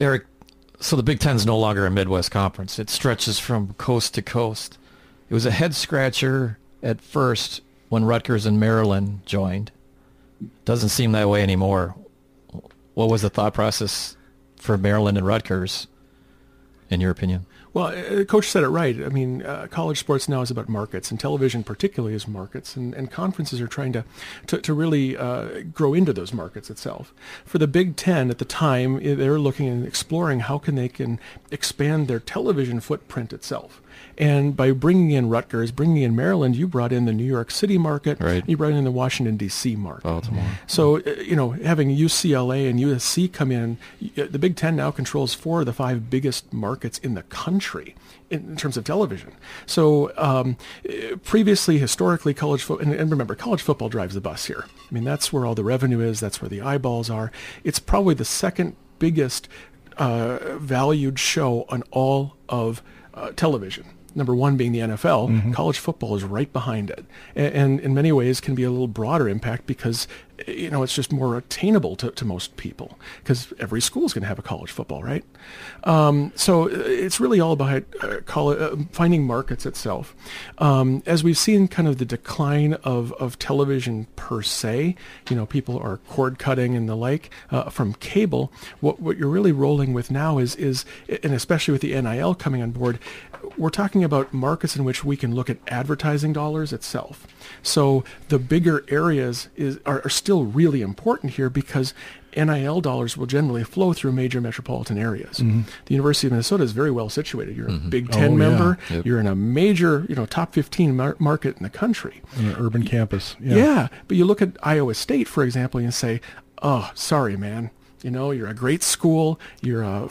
[SPEAKER 3] Eric, so the Big Ten is no longer a Midwest conference. It stretches from coast to coast. It was a head scratcher at first when Rutgers and Maryland joined. Doesn't seem that way anymore. What was the thought process for Maryland and Rutgers, in your opinion?
[SPEAKER 4] Well, uh, Coach said it right. I mean, uh, college sports now is about markets, and television particularly is markets, and, and conferences are trying to, to, to really uh, grow into those markets itself. For the Big Ten at the time, they're looking and exploring how can they can expand their television footprint itself. And by bringing in Rutgers, bringing in Maryland, you brought in the New York City market.
[SPEAKER 3] Right.
[SPEAKER 4] You brought in the Washington, D.C. market.
[SPEAKER 3] Baltimore.
[SPEAKER 4] So, uh, you know, having UCLA and USC come in, the Big Ten now controls four of the five biggest markets in the country in, terms of television. So um, previously, historically, college football, and, and, remember, college football drives the bus here. I mean, that's where all the revenue is. That's where the eyeballs are. It's probably the second biggest uh, valued show on all of uh, television number one being the NFL, mm-hmm. college football is right behind it. And, and, in many ways can be a little broader impact because, you know, it's just more attainable to, to most people because every school is going to have a college football, right? Um, so uh, it's really all about uh, college, uh, finding markets itself. Um, as we've seen kind of the decline of, of television per se, you know, people are cord cutting and the like uh, from cable. What, what you're really rolling with now is, is, and especially with the NIL coming on board, we're talking about markets in which we can look at advertising dollars itself. So the bigger areas is, are, are still really important here because NIL dollars will generally flow through major metropolitan areas. Mm-hmm. The University of Minnesota is very well situated. You're mm-hmm. a Big Ten oh, member. Yeah. Yep. You're in a major, you know, top 15 mar- market in the country.
[SPEAKER 2] In an urban campus.
[SPEAKER 4] Yeah. yeah. But you look at Iowa State, for example, and say, oh, sorry, man. You know, you're a great school. You're a,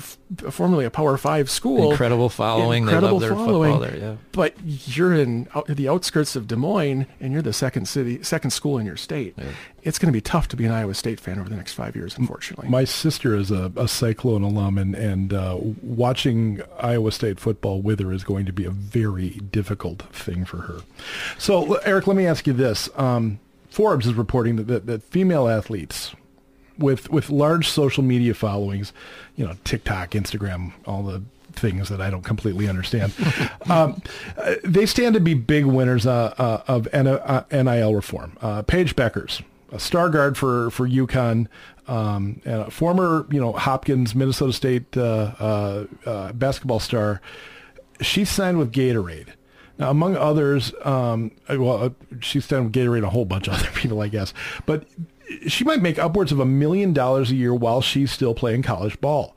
[SPEAKER 4] formerly a Power Five school.
[SPEAKER 3] Incredible following. Incredible they love their following, football there. Yeah.
[SPEAKER 4] But you're in out, the outskirts of Des Moines, and you're the second city, second school in your state. Yeah. It's going to be tough to be an Iowa State fan over the next five years, unfortunately.
[SPEAKER 2] My sister is a, a Cyclone alum, and, and uh, watching Iowa State football with her is going to be a very difficult thing for her. So, Eric, let me ask you this. Um, Forbes is reporting that, that, that female athletes with with large social media followings, you know, TikTok, Instagram, all the things that I don't completely understand. um, uh, they stand to be big winners uh, uh, of NIL reform. Uh, Paige Bueckers, a star guard for for UConn, um, and a former you know Hopkins, Minnesota State uh, uh, basketball star. She signed with Gatorade. Now, among others, um, well, she's signed with Gatorade and a whole bunch of other people, I guess. But she might make upwards of a million dollars a year while she's still playing college ball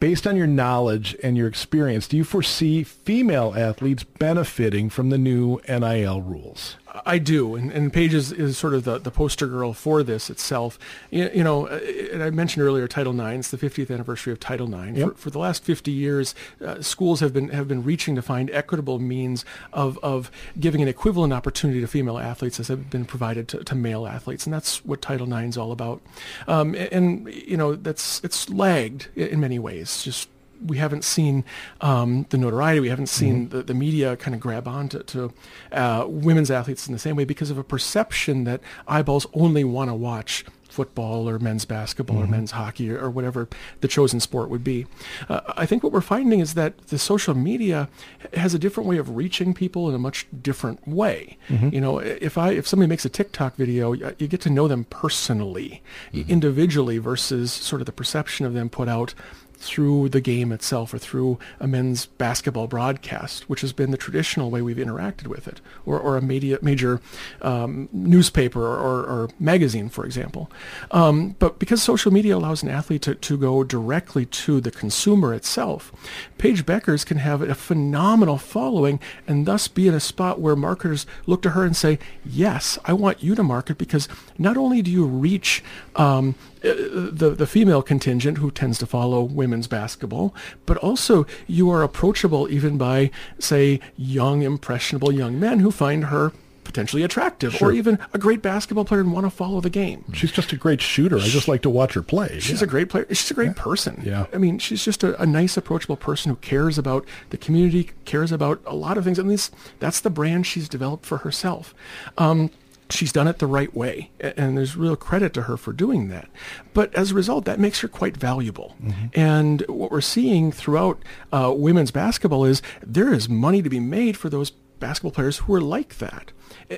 [SPEAKER 2] based on your knowledge and your experience, do you foresee female athletes benefiting from the new NIL rules?
[SPEAKER 4] I do, and, and Paige is, is sort of the, the poster girl for this itself. You, you know, uh, and I mentioned earlier Title IX. It's the 50th anniversary of Title IX. Yep. For, for, the last 50 years, uh, schools have been have been reaching to find equitable means of, of giving an equivalent opportunity to female athletes as have been provided to, to male athletes, and that's what Title IX is all about. Um, and, and you know, that's it's lagged in many ways, just we haven't seen um, the notoriety, we haven't seen mm-hmm. the, the media kind of grab on to, to uh, women's athletes in the same way because of a perception that eyeballs only want to watch football or men's basketball mm-hmm. or men's hockey or, or, whatever the chosen sport would be. Uh, I think what we're finding is that the social media has a different way of reaching people in a much different way. Mm-hmm. You know, if I if somebody makes a TikTok video, you get to know them personally, mm-hmm. individually versus sort of the perception of them put out through the game itself or through a men's basketball broadcast, which has been the traditional way we've interacted with it, or, or a media, major um, newspaper or, or, magazine, for example. Um, but because social media allows an athlete to, to go directly to the consumer itself, Paige Bueckers can have a phenomenal following and thus be in a spot where marketers look to her and say, yes, I want you to market because not only do you reach um, the the female contingent who tends to follow women's basketball, but also you are approachable even by say young impressionable young men who find her potentially attractive sure. or even a great basketball player and want to follow the game.
[SPEAKER 2] She's just a great shooter. I just like to watch her play.
[SPEAKER 4] She's yeah. a great player. She's a great
[SPEAKER 2] yeah.
[SPEAKER 4] person.
[SPEAKER 2] Yeah.
[SPEAKER 4] I mean, she's just a, a, nice, approachable person who cares about the community, cares about a lot of things. At least that's the brand she's developed for herself. Um, she's done it the right way and there's real credit to her for doing that. But as a result that makes her quite valuable. Mm-hmm. and what we're seeing throughout uh, women's basketball is there is money to be made for those basketball players who are like that.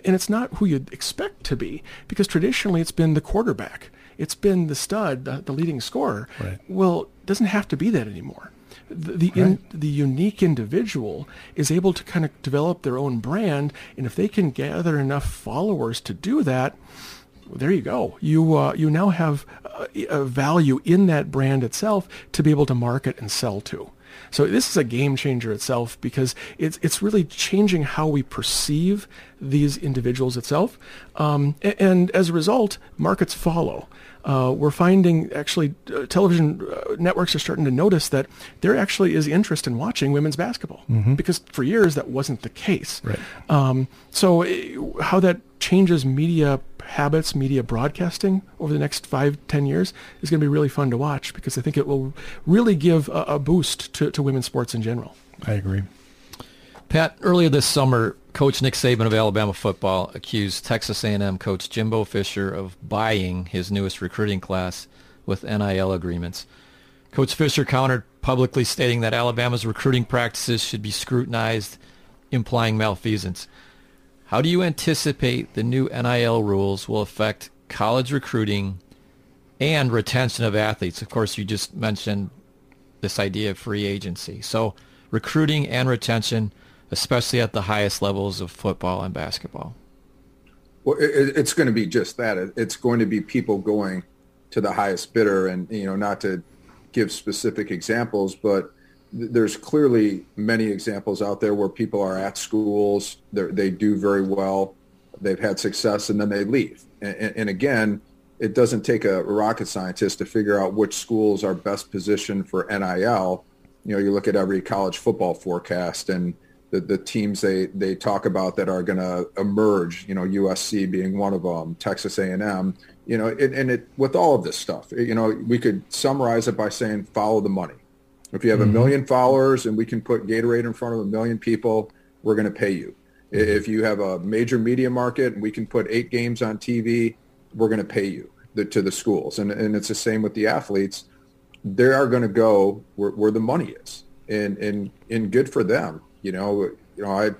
[SPEAKER 4] And it's not who you'd expect to be because traditionally it's been the quarterback. It's been the stud the, the leading scorer.
[SPEAKER 2] Right.
[SPEAKER 4] well it doesn't have to be that anymore the the, right. in, the unique individual is able to kind of develop their own brand, and if they can gather enough followers to do that, well, there you go. You uh, you now have a, a value in that brand itself to be able to market and sell to. So this is a game changer itself because it's it's really changing how we perceive these individuals itself, um, and, and, as a result, markets follow uh, we're finding actually uh, television uh, networks are starting to notice that there actually is interest in watching women's basketball mm-hmm. because for years that wasn't the case.
[SPEAKER 2] Right.
[SPEAKER 4] Um, so it, uh, how that changes media habits, media broadcasting over the next five, ten years is going to be really fun to watch because I think it will really give a, a boost to, to women's sports in general.
[SPEAKER 2] I agree.
[SPEAKER 3] Pat, earlier this summer, Coach Nick Saban of Alabama football accused Texas A&M coach Jimbo Fisher of buying his newest recruiting class with NIL agreements. Coach Fisher countered publicly stating that Alabama's recruiting practices should be scrutinized, implying malfeasance. How do you anticipate the new NIL rules will affect college recruiting and retention of athletes? Of course, you just mentioned this idea of free agency. So recruiting and retention – especially at the highest levels of football and basketball?
[SPEAKER 5] Well, it, it's going to be just that. It's going to be people going to the highest bidder, and you know, not to give specific examples, but there's clearly many examples out there where people are at schools, they do very well, they've had success, and then they leave. And, and, again, it doesn't take a rocket scientist to figure out which schools are best positioned for NIL. You know, you look at every college football forecast, and the, the teams they, they talk about that are going to emerge, you know, USC being one of them, Texas A&M, you know, it, and it with all of this stuff, you know, we could summarize it by saying follow the money. If you have mm-hmm. a million followers and we can put Gatorade in front of a million people, we're going to pay you. Mm-hmm. If you have a major media market and we can put eight games on TV, we're going to pay you. the, to the schools. And, and it's the same with the athletes. They are going to go where, where the money is and, and, and good for them. You know, you know, I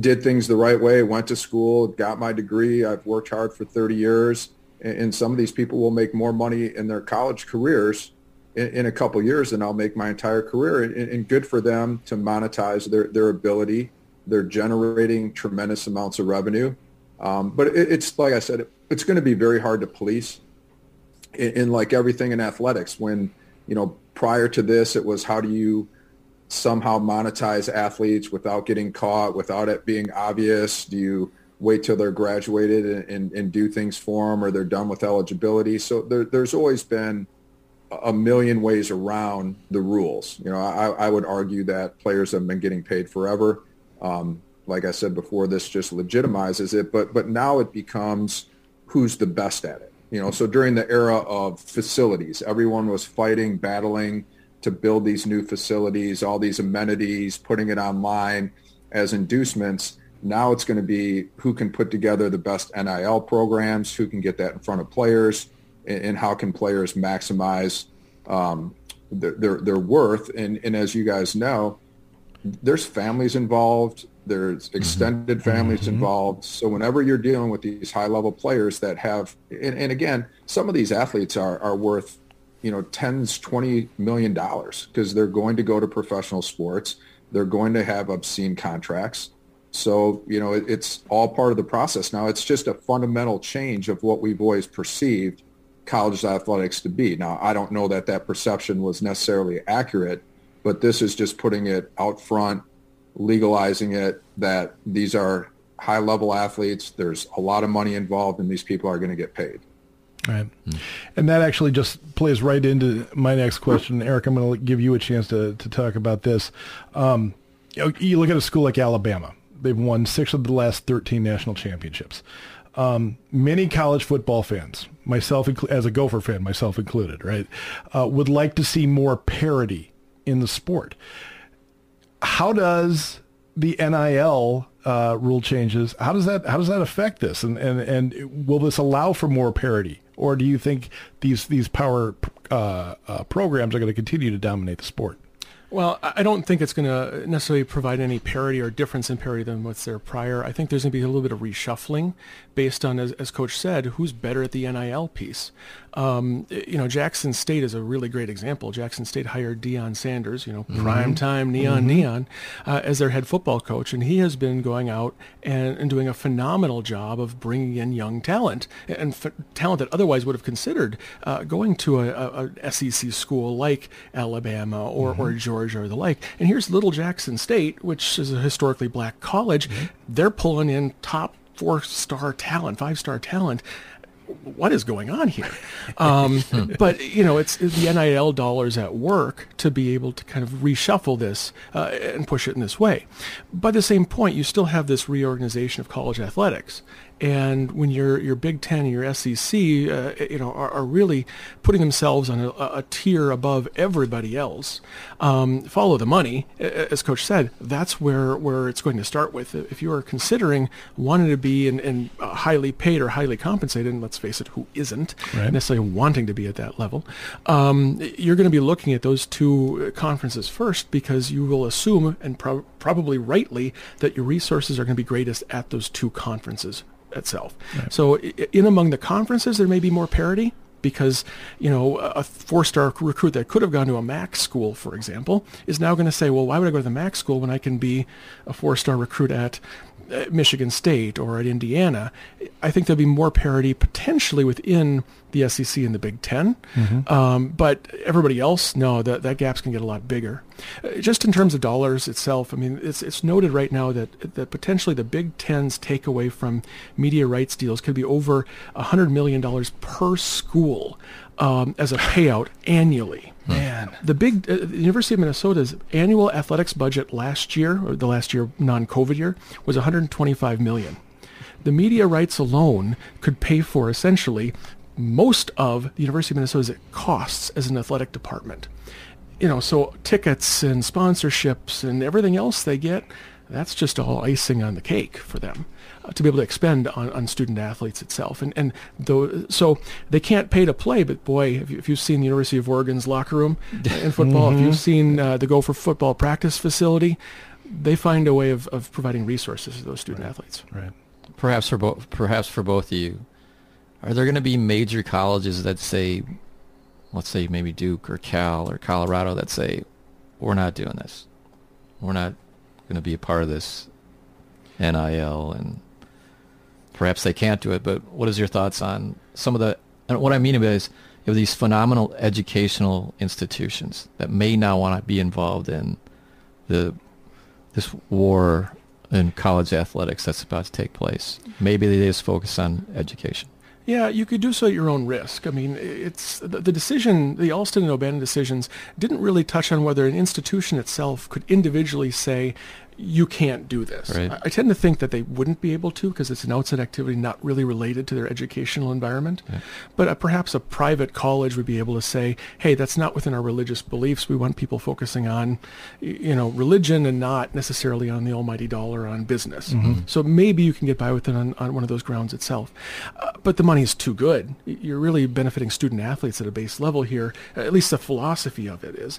[SPEAKER 5] did things the right way, went to school, got my degree. I've worked hard for 30 years. And, and some of these people will make more money in their college careers in, in a couple years than I'll make my entire career. And, and good for them to monetize their, their ability. They're generating tremendous amounts of revenue. Um, but it, it's like I said, it's going to be very hard to police. In, in like everything in athletics, when you know prior to this, it was how do you somehow monetize athletes without getting caught, without it being obvious? Do you wait till they're graduated and, and, and do things for them or they're done with eligibility? So there, there's always been a million ways around the rules. You know, I, I would argue that players have been getting paid forever. Um, like I said before, this just legitimizes it. But but now it becomes who's the best at it. You know, so during the era of facilities, everyone was fighting, battling to build these new facilities, all these amenities, putting it online as inducements. Now it's going to be who can put together the best NIL programs, who can get that in front of players, and, how can players maximize um, their, their, their worth. And, and as you guys know, there's families involved. There's mm-hmm. extended mm-hmm. families mm-hmm. involved. So whenever you're dealing with these high level players that have, and, and again, some of these athletes are, are worth you know, tens, 20 million dollars because they're going to go to professional sports. They're going to have obscene contracts. So, you know, it, it's all part of the process. Now, it's just a fundamental change of what we've always perceived college athletics to be. Now, I don't know that that perception was necessarily accurate, but this is just putting it out front, legalizing it that these are high level athletes. There's a lot of money involved and these people are going to get paid.
[SPEAKER 2] Right. Mm. And that actually just plays right into my next question. Eric, I'm going to give you a chance to, to talk about this. Um, you, know, you, look at a school like Alabama. They've won six of the last 13 national championships. Um, many college football fans, myself as a Gopher fan, myself included, right, uh, would like to see more parity in the sport. How does the NIL uh, rule changes? How does that how does that affect this? And and and will this allow for more parity? Or do you think these these power uh, uh, programs are going to continue to dominate the sport?
[SPEAKER 4] Well, I don't think it's going to necessarily provide any parity or difference in parity than what's there prior. I think there's going to be a little bit of reshuffling based on, as, as Coach said, who's better at the NIL piece. Um, you know, Jackson State is a really great example. Jackson State hired Deion Sanders, you know, mm-hmm. prime time neon mm-hmm. neon, uh, as their head football coach, and he has been going out and, and doing a phenomenal job of bringing in young talent and f- talent that otherwise would have considered uh, going to a, a, a, SEC school like Alabama or, mm-hmm. or Georgia or the like. And here's Little Jackson State, which is a historically black college. Mm-hmm. They're pulling in top four star talent, five star talent what is going on here? Um, but you know, it's, the NIL dollars at work to be able to kind of reshuffle this uh, and push it in this way. By the same point, you still have this reorganization of college athletics, and when your your Big Ten and your SEC, uh, you know, are, are, really putting themselves on a, a tier above everybody else, um, follow the money, as Coach said. That's where where it's going to start with. If you are considering wanting to be in, in uh, highly paid or highly compensated, and let's face it, who isn't right. necessarily wanting to be at that level, um, you're going to be looking at those two conferences first because you will assume and pro- probably rightly that your resources are going to be greatest at those two conferences itself. Right. So in among the conferences, there may be more parity because you know a four-star recruit that could have gone to a MAC school, for example, is now going to say, well, why would I go to the MAC school when I can be a four-star recruit at uh, Michigan State or at Indiana, I think there'll be more parity potentially within the SEC and the Big 10 mm-hmm. um, but everybody else, no, that that gap's going to get a lot bigger. Uh, just in terms of dollars itself, I mean, it's it's noted right now that that potentially the Big Ten's takeaway from media rights deals could be over hundred million dollars per school um, as a payout annually.
[SPEAKER 2] Man,
[SPEAKER 4] the big uh, University of Minnesota's annual athletics budget last year, or the last year non-COVID year, was 125 million. The media rights alone could pay for essentially most of the University of Minnesota's costs as an athletic department. You know, so tickets and sponsorships and everything else they get, that's just all icing on the cake for them to be able to expend on, on student athletes itself. And and though, so they can't pay to play, but boy, if, you, have seen the University of Oregon's locker room in football, mm-hmm. if you've seen uh, the Gopher football practice facility, they find a way of, of providing resources to those student
[SPEAKER 2] right.
[SPEAKER 4] athletes.
[SPEAKER 2] Right.
[SPEAKER 6] Perhaps for both, perhaps for both of you, are there going to be major colleges that say, let's say maybe Duke or Cal or Colorado that say, we're not doing this, we're not going to be a part of this NIL, and perhaps they can't do it. But what is your thoughts on some of the? And what I mean is, you have these phenomenal educational institutions that may not want to be involved in the this war in college athletics that's about to take place. Maybe they just focus on education.
[SPEAKER 4] Yeah, you could do so at your own risk. I mean, it's the, the, decision, the Alston and O'Bannon decisions didn't really touch on whether an institution itself could individually say, you can't do this.
[SPEAKER 6] Right.
[SPEAKER 4] I, I, tend to think that they wouldn't be able to because it's an outside activity not really related to their educational environment. Yeah. But uh, perhaps a private college would be able to say, hey, that's not within our religious beliefs. We want people focusing on, you know, religion and not necessarily on the almighty dollar on business. Mm-hmm. So maybe you can get by with it on, on one of those grounds itself. Uh, but the money is too good. You're really benefiting student athletes at a base level here. At least the philosophy of it is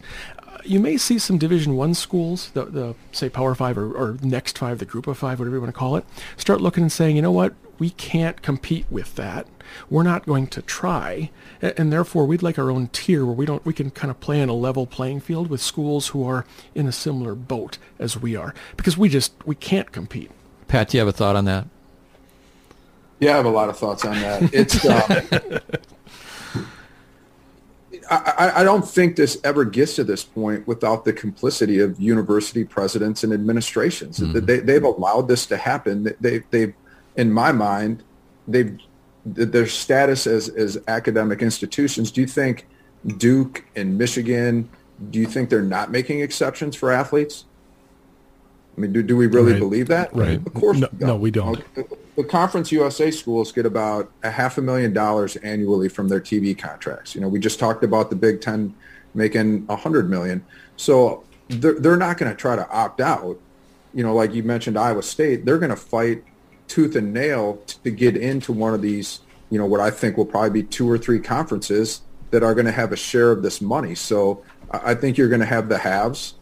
[SPEAKER 4] you may see some Division One schools, the, the say Power Five or, or Next Five, the Group of Five, whatever you want to call it, start looking and saying, you know what, we can't compete with that. We're not going to try, and therefore we'd like our own tier where we don't we can kind of play on a level playing field with schools who are in a similar boat as we are because we just we can't compete.
[SPEAKER 6] Pat, do you have a thought on that?
[SPEAKER 5] Yeah, I have a lot of thoughts on that. It's uh, I, I, don't think this ever gets to this point without the complicity of university presidents and administrations. Mm-hmm. They, they've allowed this to happen. They, they've, in my mind, they've their status as, as academic institutions. Do you think Duke and Michigan? Do you think they're not making exceptions for athletes? I mean, do, do we really
[SPEAKER 2] right.
[SPEAKER 5] believe that?
[SPEAKER 2] Right.
[SPEAKER 5] Of course,
[SPEAKER 2] no, we, no, we don't.
[SPEAKER 5] The Conference USA schools get about a half a million dollars annually from their TV contracts. You know, we just talked about the Big Ten making a hundred million. So they're, they're not going to try to opt out. You know, like you mentioned, Iowa State, they're going to fight tooth and nail to get into one of these, you know, what I think will probably be two or three conferences that are going to have a share of this money. So I think you're going to have the haves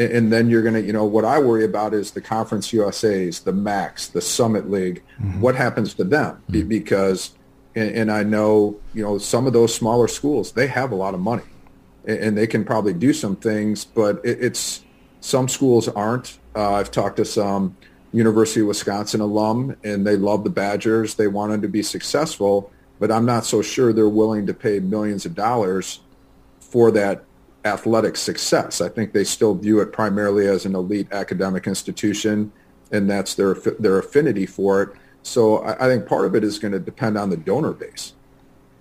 [SPEAKER 5] and, then you're going to, you know, what I worry about is the Conference USAs, the MACs, the Summit League. Mm-hmm. What happens to them? Mm-hmm. Because, and, and, I know, you know, some of those smaller schools, they have a lot of money and, and they can probably do some things, but it, it's, some schools aren't. Uh, I've talked to some University of Wisconsin alum and they love the Badgers. They wanted to be successful, but I'm not so sure they're willing to pay millions of dollars for that athletic success. I think they still view it primarily as an elite academic institution, and that's their their affinity for it. So I, I think part of it is going to depend on the donor base.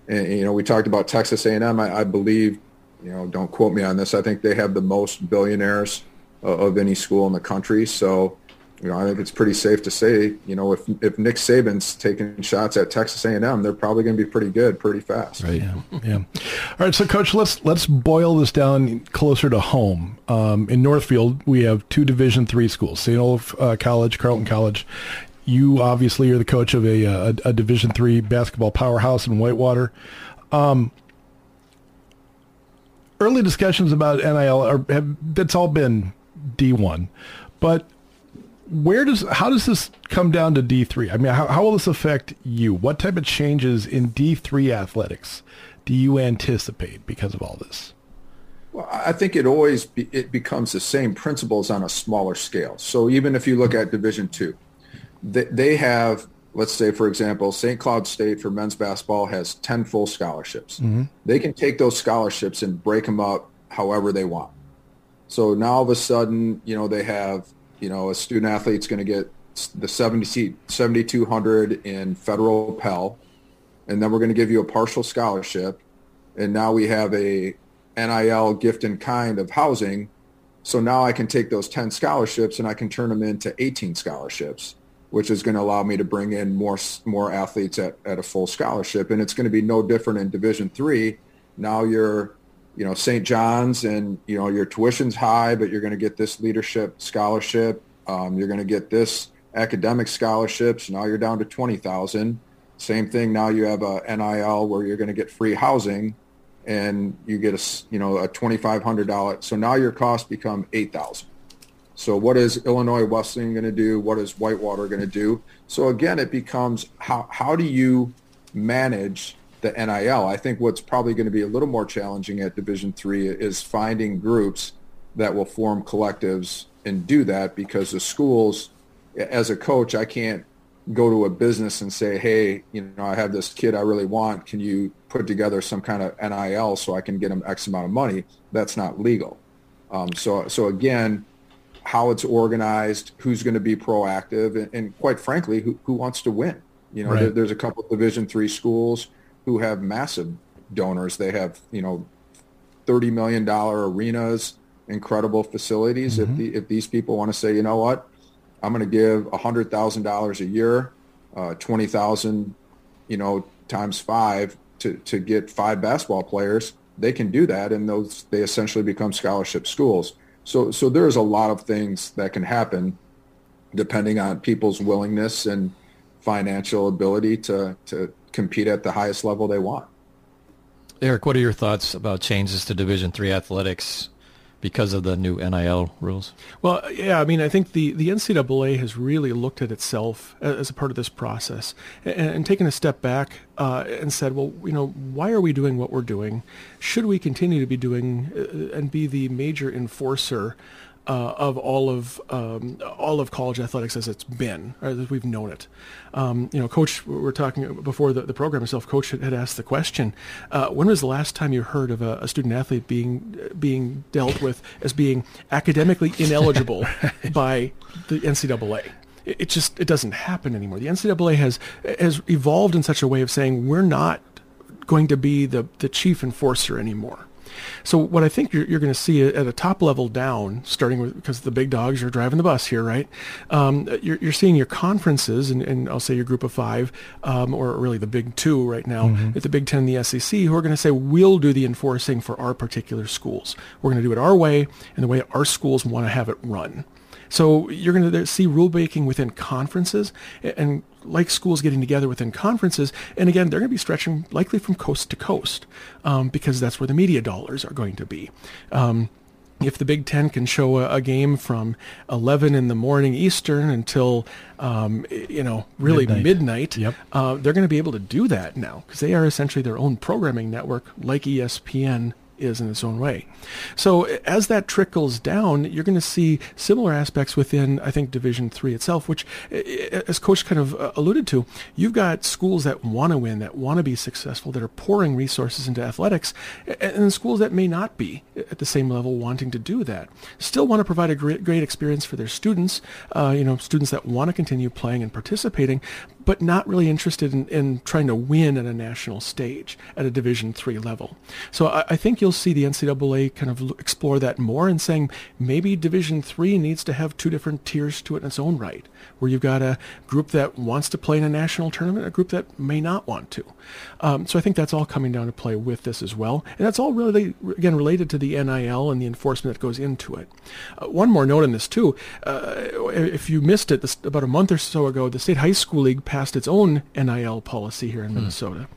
[SPEAKER 5] And you know, we talked about Texas A&M. I, I believe, you know, don't quote me on this. I think they have the most billionaires uh, of any school in the country. So you know, I think it's pretty safe to say, you know, if if Nick Saban's taking shots at Texas A&M, they're probably going to be pretty good, pretty fast.
[SPEAKER 2] Right. Yeah. yeah. All right. So, Coach, let's let's boil this down closer to home. Um, in Northfield, we have two Division three schools: St. Olaf uh, College, Carleton College. You obviously are the coach of a a, a Division three basketball powerhouse in Whitewater. Um, early discussions about NIL are have that's all been D one, but where does how does this come down to D3? I mean, how, how will this affect you? What type of changes in D3 athletics do you anticipate because of all this?
[SPEAKER 5] Well, I think it always be, it becomes the same principles on a smaller scale. So even if you look at Division two, they, they have let's say for example, St. Cloud State for men's basketball has ten full scholarships. Mm-hmm. They can take those scholarships and break them up however they want. So now all of a sudden, you know, they have you know, a student athlete's going to get the 70, 7,200 in federal Pell, and then we're going to give you a partial scholarship. And now we have a NIL gift in kind of housing. So now I can take those 10 scholarships and I can turn them into 18 scholarships, which is going to allow me to bring in more, more athletes at, at a full scholarship. And it's going to be no different in division three. Now you're you know, St. John's and, you know, your tuition's high, but you're going to get this leadership scholarship. Um, you're going to get this academic scholarships. Now you're down to 20,000. Same thing. Now you have a NIL where you're going to get free housing and you get a, you know, a $2,500. So now your costs become 8,000. So what is Illinois Wesleyan going to do? What is Whitewater going to do? So again, it becomes how, how do you manage the NIL? I think what's probably going to be a little more challenging at Division three is finding groups that will form collectives and do that because the schools, as a coach, I can't go to a business and say, hey, you know, I have this kid I really want. Can you put together some kind of NIL so I can get him X amount of money? That's not legal. Um, so, so again, how it's organized, who's going to be proactive, and, and quite frankly, who, who, wants to win. You know, right. there, there's a couple of Division three schools who have massive donors. They have, you know, thirty million dollar arenas, incredible facilities. Mm-hmm. If the, if these people want to say, you know what, I'm going to give hundred thousand dollars a year, uh, twenty thousand, you know, times five to to get five basketball players, they can do that, and those they essentially become scholarship schools. So, so there's a lot of things that can happen depending on people's willingness and financial ability to, to compete at the highest level they want.
[SPEAKER 6] Eric, what are your thoughts about changes to Division Three athletics because of the new NIL rules?
[SPEAKER 4] Well, yeah, I mean, I think the, the NCAA has really looked at itself as a part of this process and, and taken a step back uh, and said, well, you know, why are we doing what we're doing? Should we continue to be doing uh, and be the major enforcer uh, of all of um, all of college athletics as it's been, as we've known it. Um, you know, Coach, we are talking before the, the program itself. Coach had, had asked the question: uh, When was the last time you heard of a, a, student athlete being being dealt with as being academically ineligible by the NCAA? It, just it doesn't happen anymore. The NCAA has has evolved in such a way of saying we're not going to be the, the chief enforcer anymore. So what I think you're, you're going to see at a top level down, starting with because the big dogs are driving the bus here, right? Um, you're, you're seeing your conferences, and, and, I'll say your group of five, um, or really the big two right now, mm-hmm. at the Big Ten and the SEC, who are going to say we'll do the enforcing for our particular schools. We're going to do it our way and the way our schools want to have it run. So you're going to see rule making within conferences and like schools getting together within conferences. And again, they're going to be stretching likely from coast to coast um, because that's where the media dollars are going to be. Um, if the Big Ten can show a, a, game from 11 in the morning Eastern until, um, you know, really midnight, midnight
[SPEAKER 2] yep.
[SPEAKER 4] uh, they're going to be able to do that now because they are essentially their own programming network like ESPN is in its own way. So as that trickles down, you're going to see similar aspects within, I think, Division Three itself, which, as Coach kind of uh, alluded to, you've got schools that want to win, that want to be successful, that are pouring resources into athletics, and schools that may not be at the same level wanting to do that. Still want to provide a great, great experience for their students, uh, you know, students that want to continue playing and participating, but not really interested in, in trying to win at a national stage at a Division three level. So I, I, think you'll see the NCAA kind of explore that more and saying maybe Division three needs to have two different tiers to it in its own right, where you've got a group that wants to play in a national tournament, a group that may not want to. Um, so I think that's all coming down to play with this as well, and that's all really again related to the NIL and the enforcement that goes into it. Uh, one more note on this too: uh, if you missed it, this, about a month or so ago, the state high school league passed its own NIL policy here in hmm. Minnesota.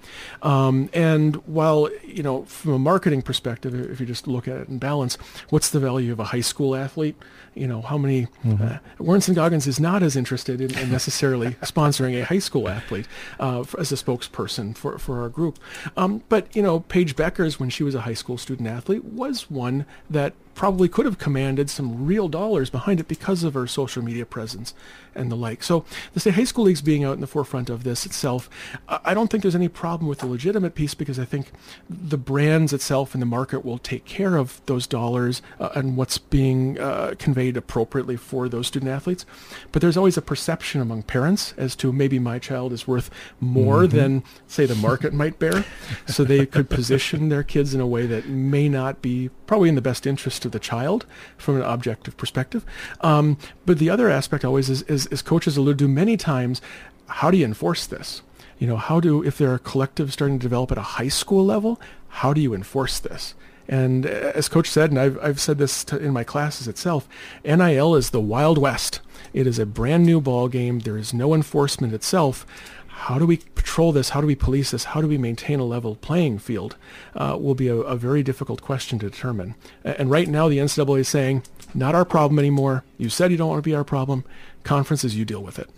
[SPEAKER 4] Um, and while, you know, from a marketing perspective, if you just look at it in balance, what's the value of a high school athlete? You know, how many, mm-hmm. uh, Warrenson Goggins is not as interested in, in necessarily sponsoring a high school athlete uh, for, as a spokesperson for, for our group. Um, but, you know, Paige Bueckers, when she was a high school student athlete, was one that probably could have commanded some real dollars behind it because of her social media presence and the like. So the state high school leagues being out in the forefront of this itself, I don't think there's any problem with the legitimate piece because I think the brands itself and the market will take care of those dollars uh, and what's being uh, conveyed appropriately for those student athletes. But there's always a perception among parents as to maybe my child is worth more mm-hmm. than say the market might bear. So they could position their kids in a way that may not be probably in the best interest of the child from an objective perspective. Um, but the other aspect always is, is, as coaches alluded to many times, how do you enforce this? You know, how do, if there are collectives starting to develop at a high school level, how do you enforce this? And as Coach said, and I've, I've said this to, in my classes itself, NIL is the Wild West It is a brand new ball game. There is no enforcement itself how do we patrol this? How do we police this? How do we maintain a level playing field? Uh, will be a, a, very difficult question to determine. And right now, the NCAA is saying, not our problem anymore. You said you don't want to be our problem. Conferences, you deal with it.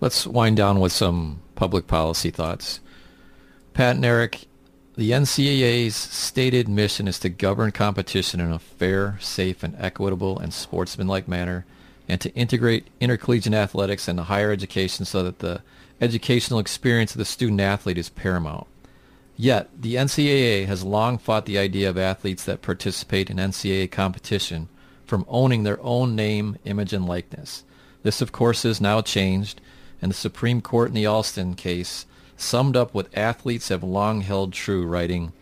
[SPEAKER 3] Let's wind down with some public policy thoughts. Pat and Eric, the NCAA's stated mission is to govern competition in a fair, safe, and equitable and sportsmanlike manner and to integrate intercollegiate athletics into higher education so that the educational experience of the student athlete is paramount. Yet, the NCAA has long fought the idea of athletes that participate in NCAA competition from owning their own name, image, and likeness. This, of course, is now changed, and the Supreme Court in the Alston case summed up what athletes have long held true, writing,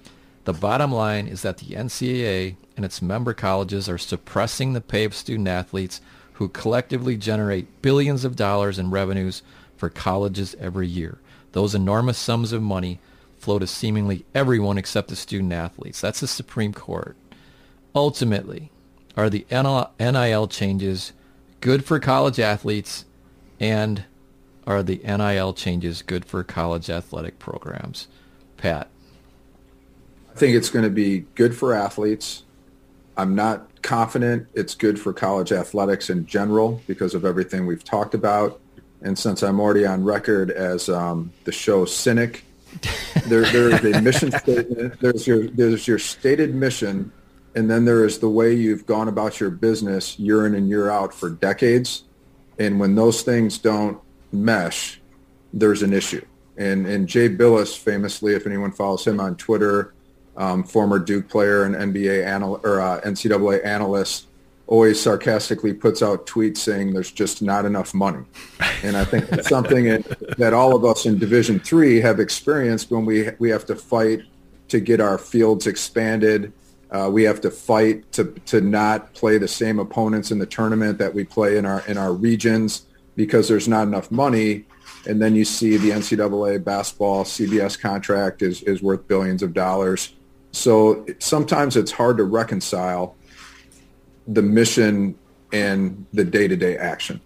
[SPEAKER 3] The bottom line is that the NCAA and its member colleges are suppressing the pay of student athletes who collectively generate billions of dollars in revenues for colleges every year. Those enormous sums of money flow to seemingly everyone except the student athletes. That's the Supreme Court. Ultimately, are the NIL changes good for college athletes and are the NIL changes good for college athletic programs? Pat.
[SPEAKER 5] I think it's going to be good for athletes. I'm not confident it's good for college athletics in general because of everything we've talked about. And since I'm already on record as um, the show cynic, there, there is a mission statement. There's your there's your stated mission, and then there is the way you've gone about your business year in and year out for decades. And when those things don't mesh, there's an issue. And and Jay Bilas famously, if anyone follows him on Twitter, um, former Duke player and NBA anal- or uh, NCAA analyst, always sarcastically puts out tweets saying there's just not enough money. And I think it's something that all of us in Division Three have experienced when we we have to fight to get our fields expanded. Uh, we have to fight to to not play the same opponents in the tournament that we play in our in our regions because there's not enough money. And then you see the NCAA basketball CBS contract is, is worth billions of dollars. So sometimes it's hard to reconcile the mission and the day-to-day action.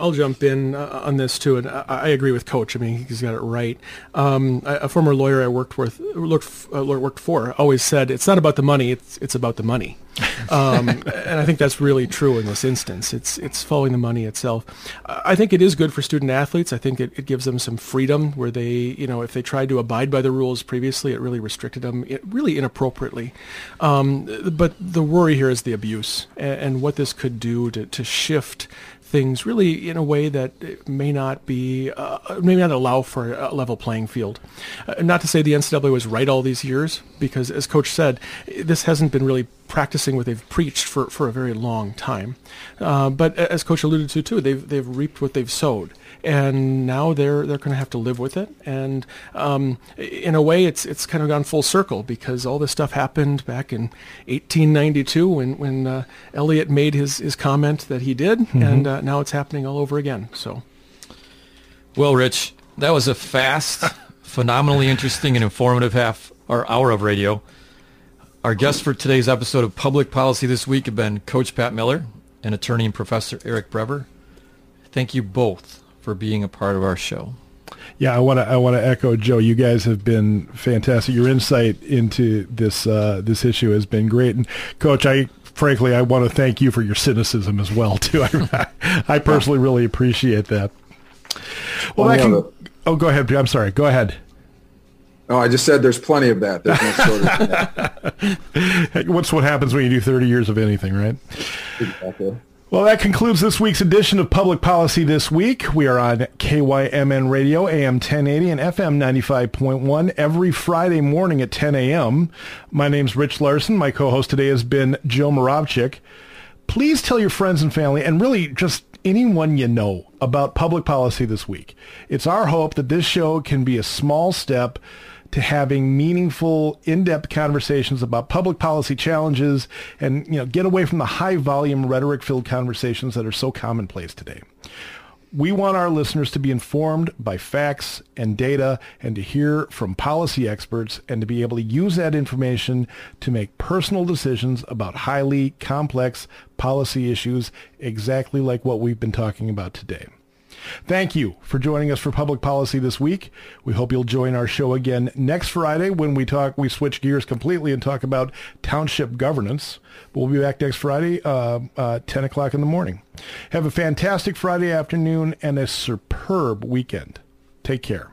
[SPEAKER 4] I'll jump in uh, on this too, and I, I, agree with Coach. I mean, he's got it right. Um, a, former lawyer I worked with, worked, uh, worked for, always said, "It's not about the money; it's it's about the money." Um, and I think that's really true in this instance. It's it's following the money itself. I think it is good for student athletes. I think it, it gives them some freedom where they, you know, if they tried to abide by the rules previously, it really restricted them, it, really inappropriately. Um, but the worry here is the abuse and, and what this could do to, to shift things really in a way that may not be, uh, may not allow for a level playing field. Uh, not to say the NCAA was right all these years, because as Coach said, this hasn't been really practicing what they've preached for, for a very long time. Uh, but as Coach alluded to too, they've they've reaped what they've sowed and now they're they're going to have to live with it. And um, in a way, it's it's kind of gone full circle because all this stuff happened back in 1892 when when uh, Eliot made his his comment that he did, mm-hmm. and uh, now it's happening all over again. So,
[SPEAKER 7] well, Rich, that was a fast, phenomenally interesting and informative half or hour of radio. Our guests for today's episode of Public Policy This Week have been Coach Pat Miller and attorney and Professor Eric Brever. Thank you both for being a part of our show.
[SPEAKER 2] Yeah, I want to I want to echo Joe. You guys have been fantastic. Your insight into this uh, this issue has been great. And Coach, I frankly I want to thank you for your cynicism as well too. I, I personally really appreciate that. Well, well can, oh, go ahead. I'm sorry. Go ahead.
[SPEAKER 5] Oh, I just said there's plenty of that. There's
[SPEAKER 2] no What's what happens when you do 30 years of anything, right? Exactly. Well, that concludes this week's edition of Public Policy This Week. We are on KYMN Radio, AM 1080 and FM 95.1 every Friday morning at 10 a.m. My name's Rich Larson. My co-host today has been Joe Moravchik. Please tell your friends and family, and really just anyone you know, about Public Policy This Week. It's our hope that this show can be a small step to having meaningful, in-depth conversations about public policy challenges and, you know, get away from the high volume rhetoric filled conversations that are so commonplace today. We want our listeners to be informed by facts and data and to hear from policy experts and to be able to use that information to make personal decisions about highly complex policy issues exactly like what we've been talking about today. Thank you for joining us for Public Policy this week. We hope you'll join our show again next Friday when we talk, we switch gears completely and talk about township governance. We'll be back next Friday, uh, uh, 10 o'clock in the morning. Have a fantastic Friday afternoon and a superb weekend. Take care.